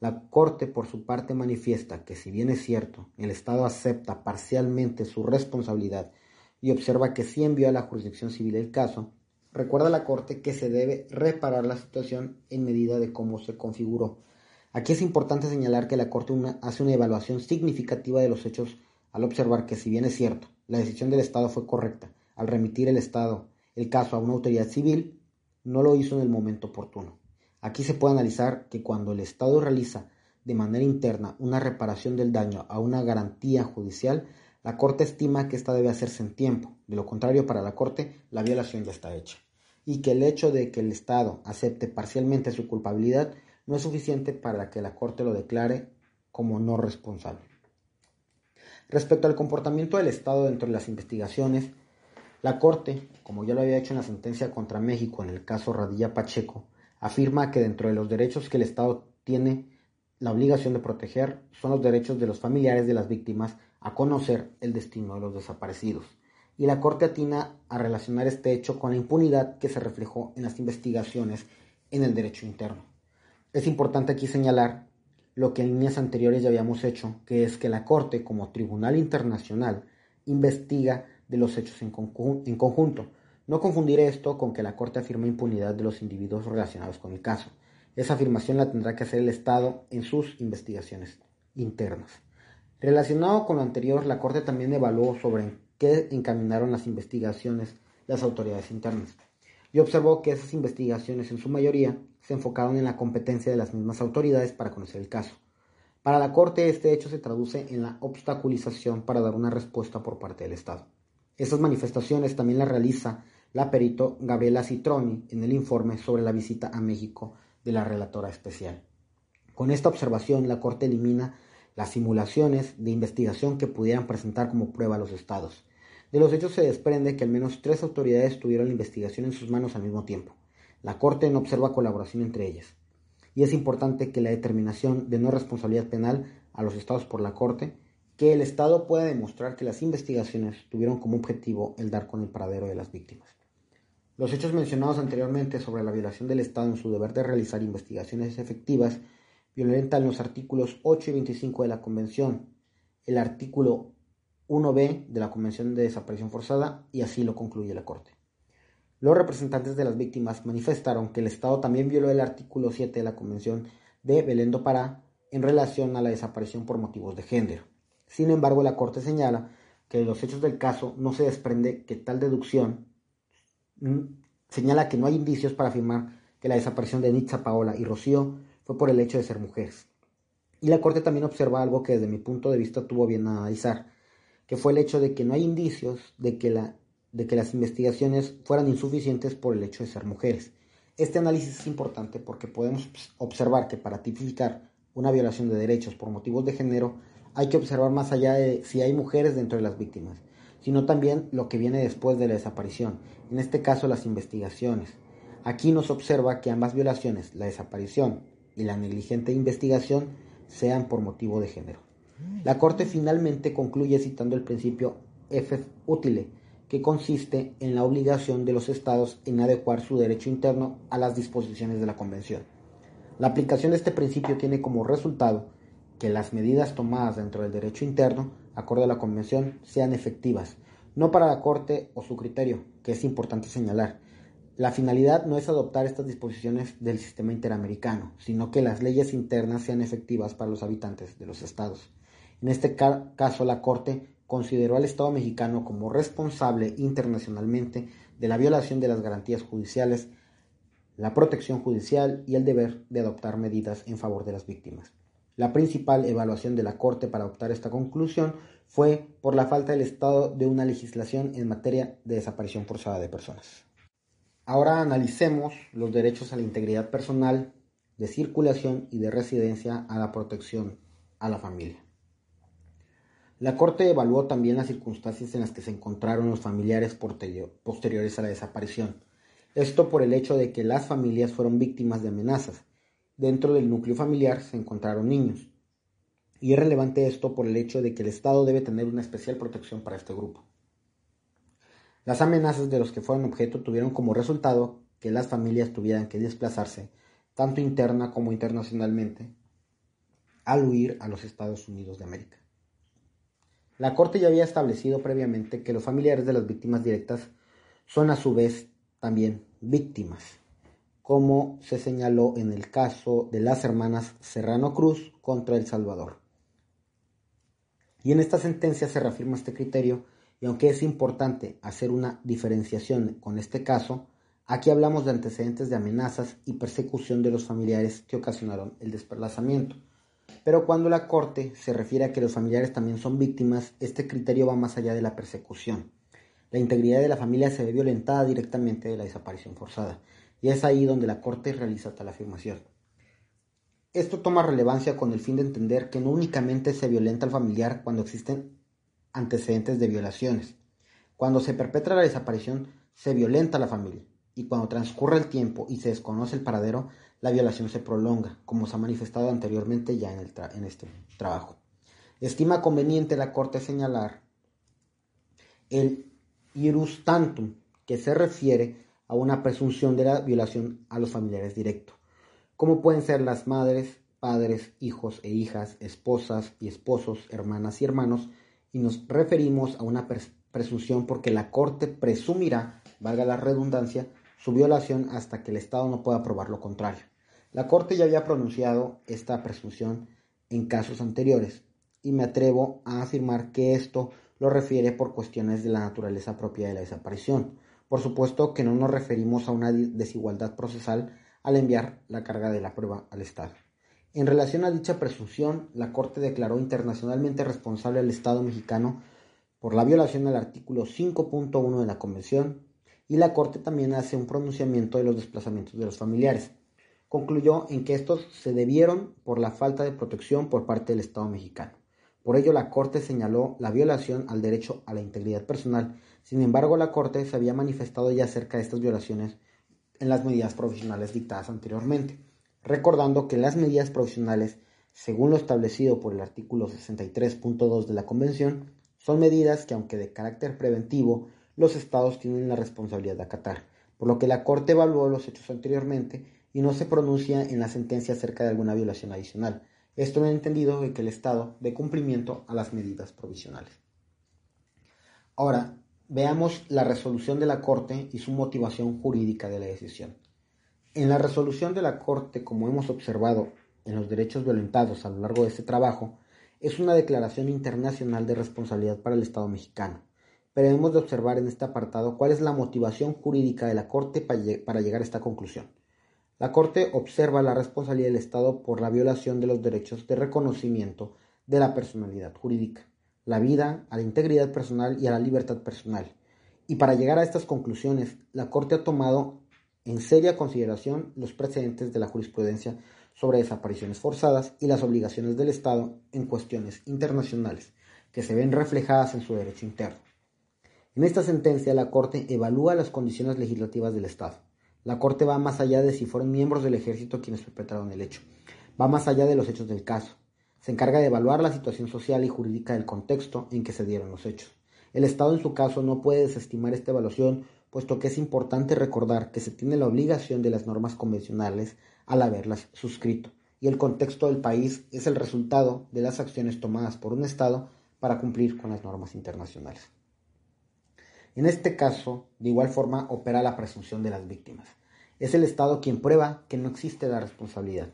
La Corte, por su parte, manifiesta que si bien es cierto, el Estado acepta parcialmente su responsabilidad y observa que sí envió a la jurisdicción civil el caso, Recuerda la Corte que se debe reparar la situación en medida de cómo se configuró. Aquí es importante señalar que la Corte hace una evaluación significativa de los hechos al observar que si bien es cierto, la decisión del Estado fue correcta al remitir el Estado el caso a una autoridad civil, no lo hizo en el momento oportuno. Aquí se puede analizar que cuando el Estado realiza de manera interna una reparación del daño a una garantía judicial, la Corte estima que esta debe hacerse en tiempo, de lo contrario para la Corte la violación ya está hecha, y que el hecho de que el Estado acepte parcialmente su culpabilidad no es suficiente para que la Corte lo declare como no responsable. Respecto al comportamiento del Estado dentro de las investigaciones, la Corte, como ya lo había hecho en la sentencia contra México en el caso Radilla Pacheco, afirma que dentro de los derechos que el Estado tiene la obligación de proteger son los derechos de los familiares de las víctimas a conocer el destino de los desaparecidos. Y la Corte atina a relacionar este hecho con la impunidad que se reflejó en las investigaciones en el derecho interno. Es importante aquí señalar lo que en líneas anteriores ya habíamos hecho, que es que la Corte, como tribunal internacional, investiga de los hechos en, conjunto. No confundir esto con que la Corte afirma impunidad de los individuos relacionados con el caso. Esa afirmación la tendrá que hacer el Estado en sus investigaciones internas. Relacionado con lo anterior, la Corte también evaluó sobre qué encaminaron las investigaciones las autoridades internas y observó que esas investigaciones en su mayoría se enfocaron en la competencia de las mismas autoridades para conocer el caso. Para la Corte este hecho se traduce en la obstaculización para dar una respuesta por parte del Estado. Estas manifestaciones también las realiza la perito Gabriela Citroni en el informe sobre la visita a México de la relatora especial. Con esta observación, la Corte elimina las simulaciones de investigación que pudieran presentar como prueba a los estados. De los hechos se desprende que al menos tres autoridades tuvieron la investigación en sus manos al mismo tiempo. La Corte no observa colaboración entre ellas. Y es importante que la determinación de no responsabilidad penal a los estados por la Corte, que el Estado pueda demostrar que las investigaciones tuvieron como objetivo el dar con el paradero de las víctimas. Los hechos mencionados anteriormente sobre la violación del Estado en su deber de realizar investigaciones efectivas violentan los artículos 8 y 25 de la Convención, el artículo 1b de la Convención de Desaparición Forzada y así lo concluye la Corte. Los representantes de las víctimas manifestaron que el Estado también violó el artículo 7 de la Convención de Belén do Pará en relación a la desaparición por motivos de género. Sin embargo, la Corte señala que de los hechos del caso no se desprende que tal deducción mm, señala que no hay indicios para afirmar que la desaparición de Nitza Paola y Rocío por el hecho de ser mujeres. Y la Corte también observa algo que desde mi punto de vista tuvo bien a analizar, que fue el hecho de que no hay indicios de que, la, de que las investigaciones fueran insuficientes por el hecho de ser mujeres. Este análisis es importante porque podemos observar que para tipificar una violación de derechos por motivos de género hay que observar más allá de si hay mujeres dentro de las víctimas, sino también lo que viene después de la desaparición, en este caso las investigaciones. Aquí nos observa que ambas violaciones, la desaparición y la negligente investigación, sean por motivo de género. La Corte finalmente concluye citando el principio F utile, que consiste en la obligación de los estados en adecuar su derecho interno a las disposiciones de la Convención. La aplicación de este principio tiene como resultado que las medidas tomadas dentro del derecho interno, acorde a la Convención, sean efectivas, no para la Corte o su criterio, que es importante señalar. La finalidad no es adoptar estas disposiciones del sistema interamericano, sino que las leyes internas sean efectivas para los habitantes de los estados. En este caso, la Corte consideró al Estado mexicano como responsable internacionalmente de la violación de las garantías judiciales, la protección judicial y el deber de adoptar medidas en favor de las víctimas. La principal evaluación de la Corte para adoptar esta conclusión fue por la falta del Estado de una legislación en materia de desaparición forzada de personas. Ahora analicemos los derechos a la integridad personal, de circulación y de residencia a la protección a la familia. La Corte evaluó también las circunstancias en las que se encontraron los familiares posteriores a la desaparición. Esto por el hecho de que las familias fueron víctimas de amenazas. Dentro del núcleo familiar se encontraron niños. Y es relevante esto por el hecho de que el Estado debe tener una especial protección para este grupo. Las amenazas de los que fueron objeto tuvieron como resultado que las familias tuvieran que desplazarse, tanto interna como internacionalmente, al huir a los Estados Unidos de América. La Corte ya había establecido previamente que los familiares de las víctimas directas son a su vez también víctimas, como se señaló en el caso de las hermanas Serrano Cruz contra El Salvador. Y en esta sentencia se reafirma este criterio y aunque es importante hacer una diferenciación con este caso, aquí hablamos de antecedentes de amenazas y persecución de los familiares que ocasionaron el desplazamiento. Pero cuando la Corte se refiere a que los familiares también son víctimas, este criterio va más allá de la persecución. La integridad de la familia se ve violentada directamente de la desaparición forzada, y es ahí donde la Corte realiza tal afirmación. Esto toma relevancia con el fin de entender que no únicamente se violenta al familiar cuando existen antecedentes de violaciones. Cuando se perpetra la desaparición, se violenta la familia. Y cuando transcurre el tiempo y se desconoce el paradero, la violación se prolonga, como se ha manifestado anteriormente ya en, en este trabajo. Estima conveniente la Corte señalar el ius tantum, que se refiere a una presunción de la violación a los familiares directos, como pueden ser las madres, padres, hijos e hijas, esposas y esposos, hermanas y hermanos, y nos referimos a una presunción porque la Corte presumirá, valga la redundancia, su violación hasta que el Estado no pueda probar lo contrario. La Corte ya había pronunciado esta presunción en casos anteriores, y me atrevo a afirmar que esto lo refiere por cuestiones de la naturaleza propia de la desaparición. Por supuesto que no nos referimos a una desigualdad procesal al enviar la carga de la prueba al Estado. En relación a dicha presunción, la Corte declaró internacionalmente responsable al Estado mexicano por la violación al artículo 5.1 de la Convención y la Corte también hace un pronunciamiento de los desplazamientos de los familiares. Concluyó en que estos se debieron por la falta de protección por parte del Estado mexicano. Por ello, la Corte señaló la violación al derecho a la integridad personal. Sin embargo, la Corte se había manifestado ya acerca de estas violaciones en las medidas provisionales dictadas anteriormente, recordando que las medidas provisionales, según lo establecido por el artículo 63.2 de la Convención, son medidas que, aunque de carácter preventivo, los estados tienen la responsabilidad de acatar, por lo que la Corte evaluó los hechos anteriormente y no se pronuncia en la sentencia acerca de alguna violación adicional, esto me ha entendido de que el Estado dé cumplimiento a las medidas provisionales. Ahora, veamos la resolución de la Corte y su motivación jurídica de la decisión. En la resolución de la Corte, como hemos observado en los derechos violentados a lo largo de este trabajo, es una declaración internacional de responsabilidad para el Estado mexicano. Pero hemos de observar en este apartado cuál es la motivación jurídica de la Corte para llegar a esta conclusión. La Corte observa la responsabilidad del Estado por la violación de los derechos de reconocimiento de la personalidad jurídica, la vida, a la integridad personal y a la libertad personal. Y para llegar a estas conclusiones, la Corte ha tomado en seria consideración los precedentes de la jurisprudencia sobre desapariciones forzadas y las obligaciones del Estado en cuestiones internacionales que se ven reflejadas en su derecho interno. En esta sentencia, la Corte evalúa las condiciones legislativas del Estado la Corte va más allá de si fueron miembros del ejército quienes perpetraron el hecho. Va más allá de los hechos del caso. Se encarga de evaluar la situación social y jurídica del contexto en que se dieron los hechos. El Estado en su caso no puede desestimar esta evaluación, puesto que es importante recordar que se tiene la obligación de las normas convencionales al haberlas suscrito, y el contexto del país es el resultado de las acciones tomadas por un Estado para cumplir con las normas internacionales. En este caso, de igual forma, opera la presunción de las víctimas. Es el Estado quien prueba que no existe la responsabilidad.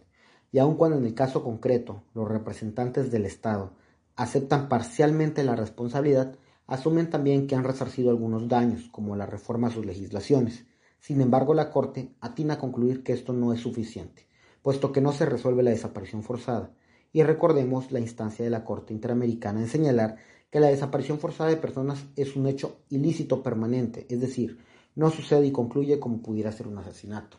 Y aun cuando en el caso concreto los representantes del Estado aceptan parcialmente la responsabilidad, asumen también que han resarcido algunos daños, como la reforma a sus legislaciones. Sin embargo, la Corte atina a concluir que esto no es suficiente, puesto que no se resuelve la desaparición forzada. Y recordemos la instancia de la Corte Interamericana en señalar que la desaparición forzada de personas es un hecho ilícito permanente, es decir, no sucede y concluye como pudiera ser un asesinato.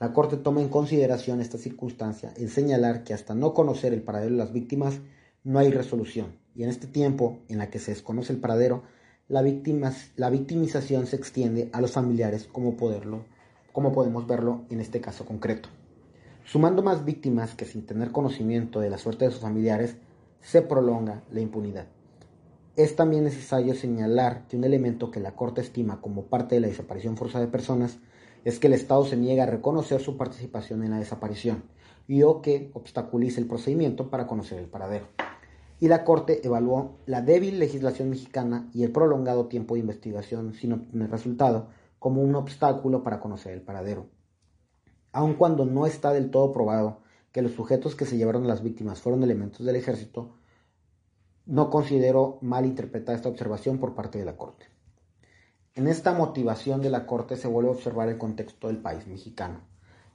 La Corte toma en consideración esta circunstancia en señalar que hasta no conocer el paradero de las víctimas no hay resolución, y en este tiempo en la que se desconoce el paradero, la, victimización se extiende a los familiares como, poderlo, como podemos verlo en este caso concreto. Sumando más víctimas que sin tener conocimiento de la suerte de sus familiares, se prolonga la impunidad. Es también necesario señalar que un elemento que la Corte estima como parte de la desaparición forzada de personas es que el Estado se niega a reconocer su participación en la desaparición y o que obstaculice el procedimiento para conocer el paradero. Y la Corte evaluó la débil legislación mexicana y el prolongado tiempo de investigación sin obtener resultado como un obstáculo para conocer el paradero. Aun cuando no está del todo probado que los sujetos que se llevaron a las víctimas fueron elementos del ejército, no considero mal interpretar esta observación por parte de la Corte. En esta motivación de la Corte se vuelve a observar el contexto del país mexicano.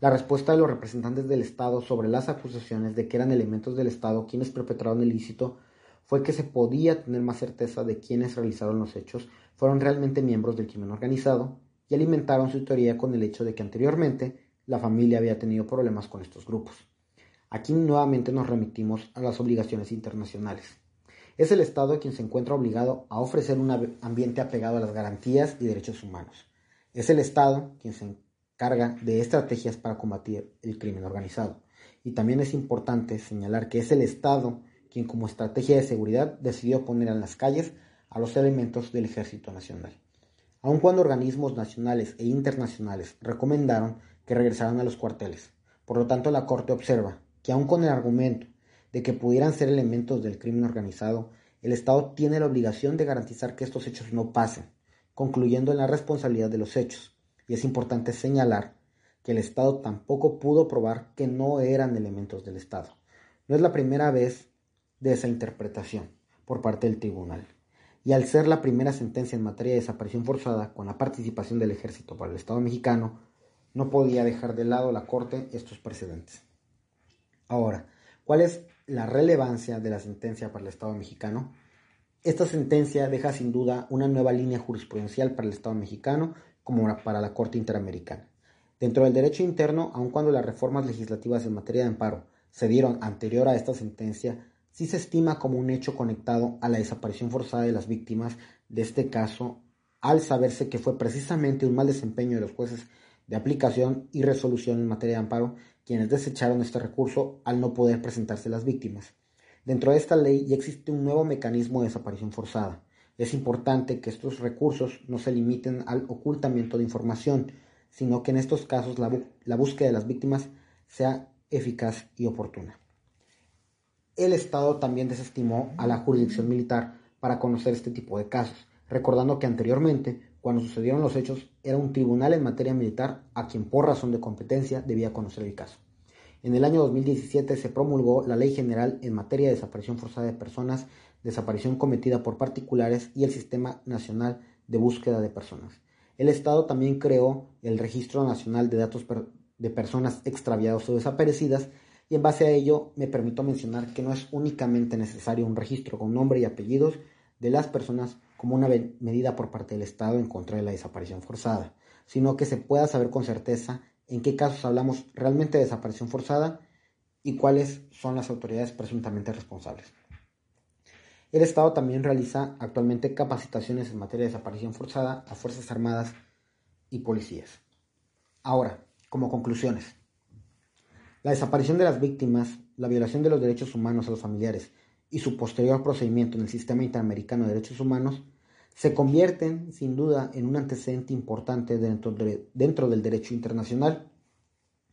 La respuesta de los representantes del Estado sobre las acusaciones de que eran elementos del Estado quienes perpetraron el ilícito fue que se podía tener más certeza de quienes realizaron los hechos fueron realmente miembros del crimen organizado y alimentaron su teoría con el hecho de que anteriormente la familia había tenido problemas con estos grupos. Aquí nuevamente nos remitimos a las obligaciones internacionales. Es el Estado quien se encuentra obligado a ofrecer un ambiente apegado a las garantías y derechos humanos. Es el Estado quien se encarga de estrategias para combatir el crimen organizado. Y también es importante señalar que es el Estado quien como estrategia de seguridad decidió poner en las calles a los elementos del Ejército Nacional. Aun cuando organismos nacionales e internacionales recomendaron que regresaran a los cuarteles. Por lo tanto, la Corte observa que aun con el argumento de que pudieran ser elementos del crimen organizado, el Estado tiene la obligación de garantizar que estos hechos no pasen, concluyendo en la responsabilidad de los hechos. Y es importante señalar que el Estado tampoco pudo probar que no eran elementos del Estado. No es la primera vez de esa interpretación por parte del tribunal. Y al ser la primera sentencia en materia de desaparición forzada con la participación del ejército para el Estado mexicano, no podía dejar de lado la Corte estos precedentes. Ahora, ¿cuál es la relevancia de la sentencia para el Estado mexicano? Esta sentencia deja sin duda una nueva línea jurisprudencial para el Estado mexicano como para la Corte Interamericana. Dentro del derecho interno, aun cuando las reformas legislativas en materia de amparo se dieron anterior a esta sentencia, sí se estima como un hecho conectado a la desaparición forzada de las víctimas de este caso, al saberse que fue precisamente un mal desempeño de los jueces de aplicación y resolución en materia de amparo quienes desecharon este recurso al no poder presentarse las víctimas. Dentro de esta ley ya existe un nuevo mecanismo de desaparición forzada. Es importante que estos recursos no se limiten al ocultamiento de información, sino que en estos casos la, la búsqueda de las víctimas sea eficaz y oportuna. El Estado también desestimó a la jurisdicción militar para conocer este tipo de casos, recordando que anteriormente cuando sucedieron los hechos, era un tribunal en materia militar a quien por razón de competencia debía conocer el caso. En el año 2017 se promulgó la Ley General en materia de desaparición forzada de personas, desaparición cometida por particulares y el Sistema Nacional de Búsqueda de Personas. El Estado también creó el Registro Nacional de Datos de Personas Extraviadas o Desaparecidas y en base a ello me permito mencionar que no es únicamente necesario un registro con nombre y apellidos de las personas como una medida por parte del Estado en contra de la desaparición forzada, sino que se pueda saber con certeza en qué casos hablamos realmente de desaparición forzada y cuáles son las autoridades presuntamente responsables. El Estado también realiza actualmente capacitaciones en materia de desaparición forzada a Fuerzas Armadas y policías. Ahora, como conclusiones, la desaparición de las víctimas, la violación de los derechos humanos a los familiares y su posterior procedimiento en el sistema interamericano de derechos humanos se convierten sin duda en un antecedente importante dentro, del derecho internacional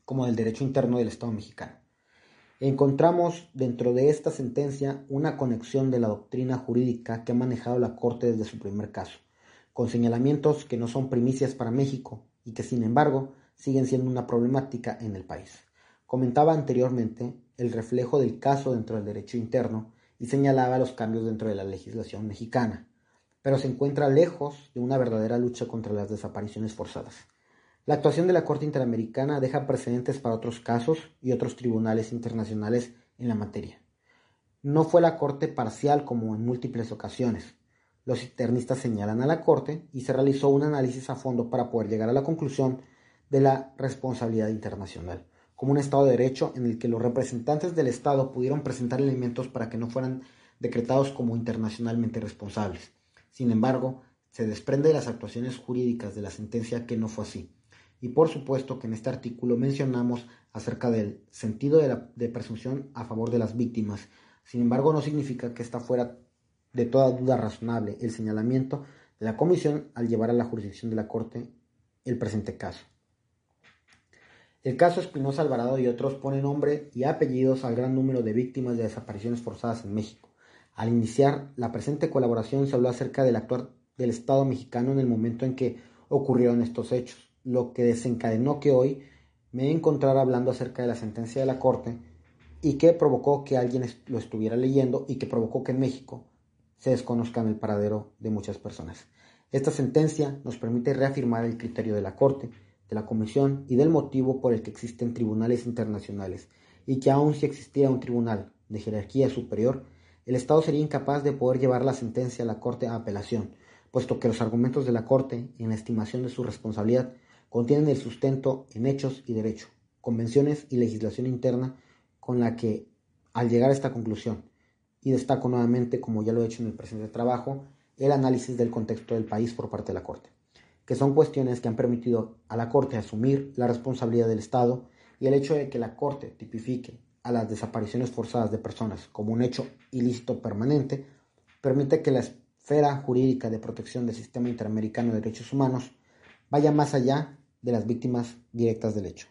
como del derecho interno del Estado mexicano. Encontramos dentro de esta sentencia una conexión de la doctrina jurídica que ha manejado la Corte desde su primer caso, con señalamientos que no son primicias para México y que sin embargo siguen siendo una problemática en el país. Comentaba anteriormente el reflejo del caso dentro del derecho interno y señalaba los cambios dentro de la legislación mexicana pero se encuentra lejos de una verdadera lucha contra las desapariciones forzadas. La actuación de la Corte Interamericana deja precedentes para otros casos y otros tribunales internacionales en la materia. No fue la Corte parcial como en múltiples ocasiones. Los internistas señalan a la Corte y se realizó un análisis a fondo para poder llegar a la conclusión de la responsabilidad internacional, como un Estado de Derecho en el que los representantes del Estado pudieron presentar elementos para que no fueran decretados como internacionalmente responsables. Sin embargo, se desprende de las actuaciones jurídicas de la sentencia que no fue así. Y por supuesto que en este artículo mencionamos acerca del sentido de, presunción a favor de las víctimas. Sin embargo, no significa que está fuera de toda duda razonable el señalamiento de la comisión al llevar a la jurisdicción de la Corte el presente caso. El caso Espinosa Alvarado y otros pone nombre y apellidos al gran número de víctimas de desapariciones forzadas en México al iniciar la presente colaboración se habló acerca del actuar del Estado mexicano en el momento en que ocurrieron estos hechos, lo que desencadenó que hoy me encontrara hablando acerca de la sentencia de la Corte y que provocó que alguien lo estuviera leyendo y que provocó que en México se desconozcan el paradero de muchas personas. Esta sentencia nos permite reafirmar el criterio de la Corte, de la Comisión y del motivo por el que existen tribunales internacionales y que aun si existiera un tribunal de jerarquía superior, el Estado sería incapaz de poder llevar la sentencia a la Corte a apelación, puesto que los argumentos de la Corte en la estimación de su responsabilidad contienen el sustento en hechos y derecho, convenciones y legislación interna con la que, al llegar a esta conclusión, y destaco nuevamente, como ya lo he hecho en el presente trabajo, el análisis del contexto del país por parte de la Corte, que son cuestiones que han permitido a la Corte asumir la responsabilidad del Estado y el hecho de que la Corte tipifique a las desapariciones forzadas de personas como un hecho ilícito permanente permite que la esfera jurídica de protección del sistema interamericano de derechos humanos vaya más allá de las víctimas directas del hecho.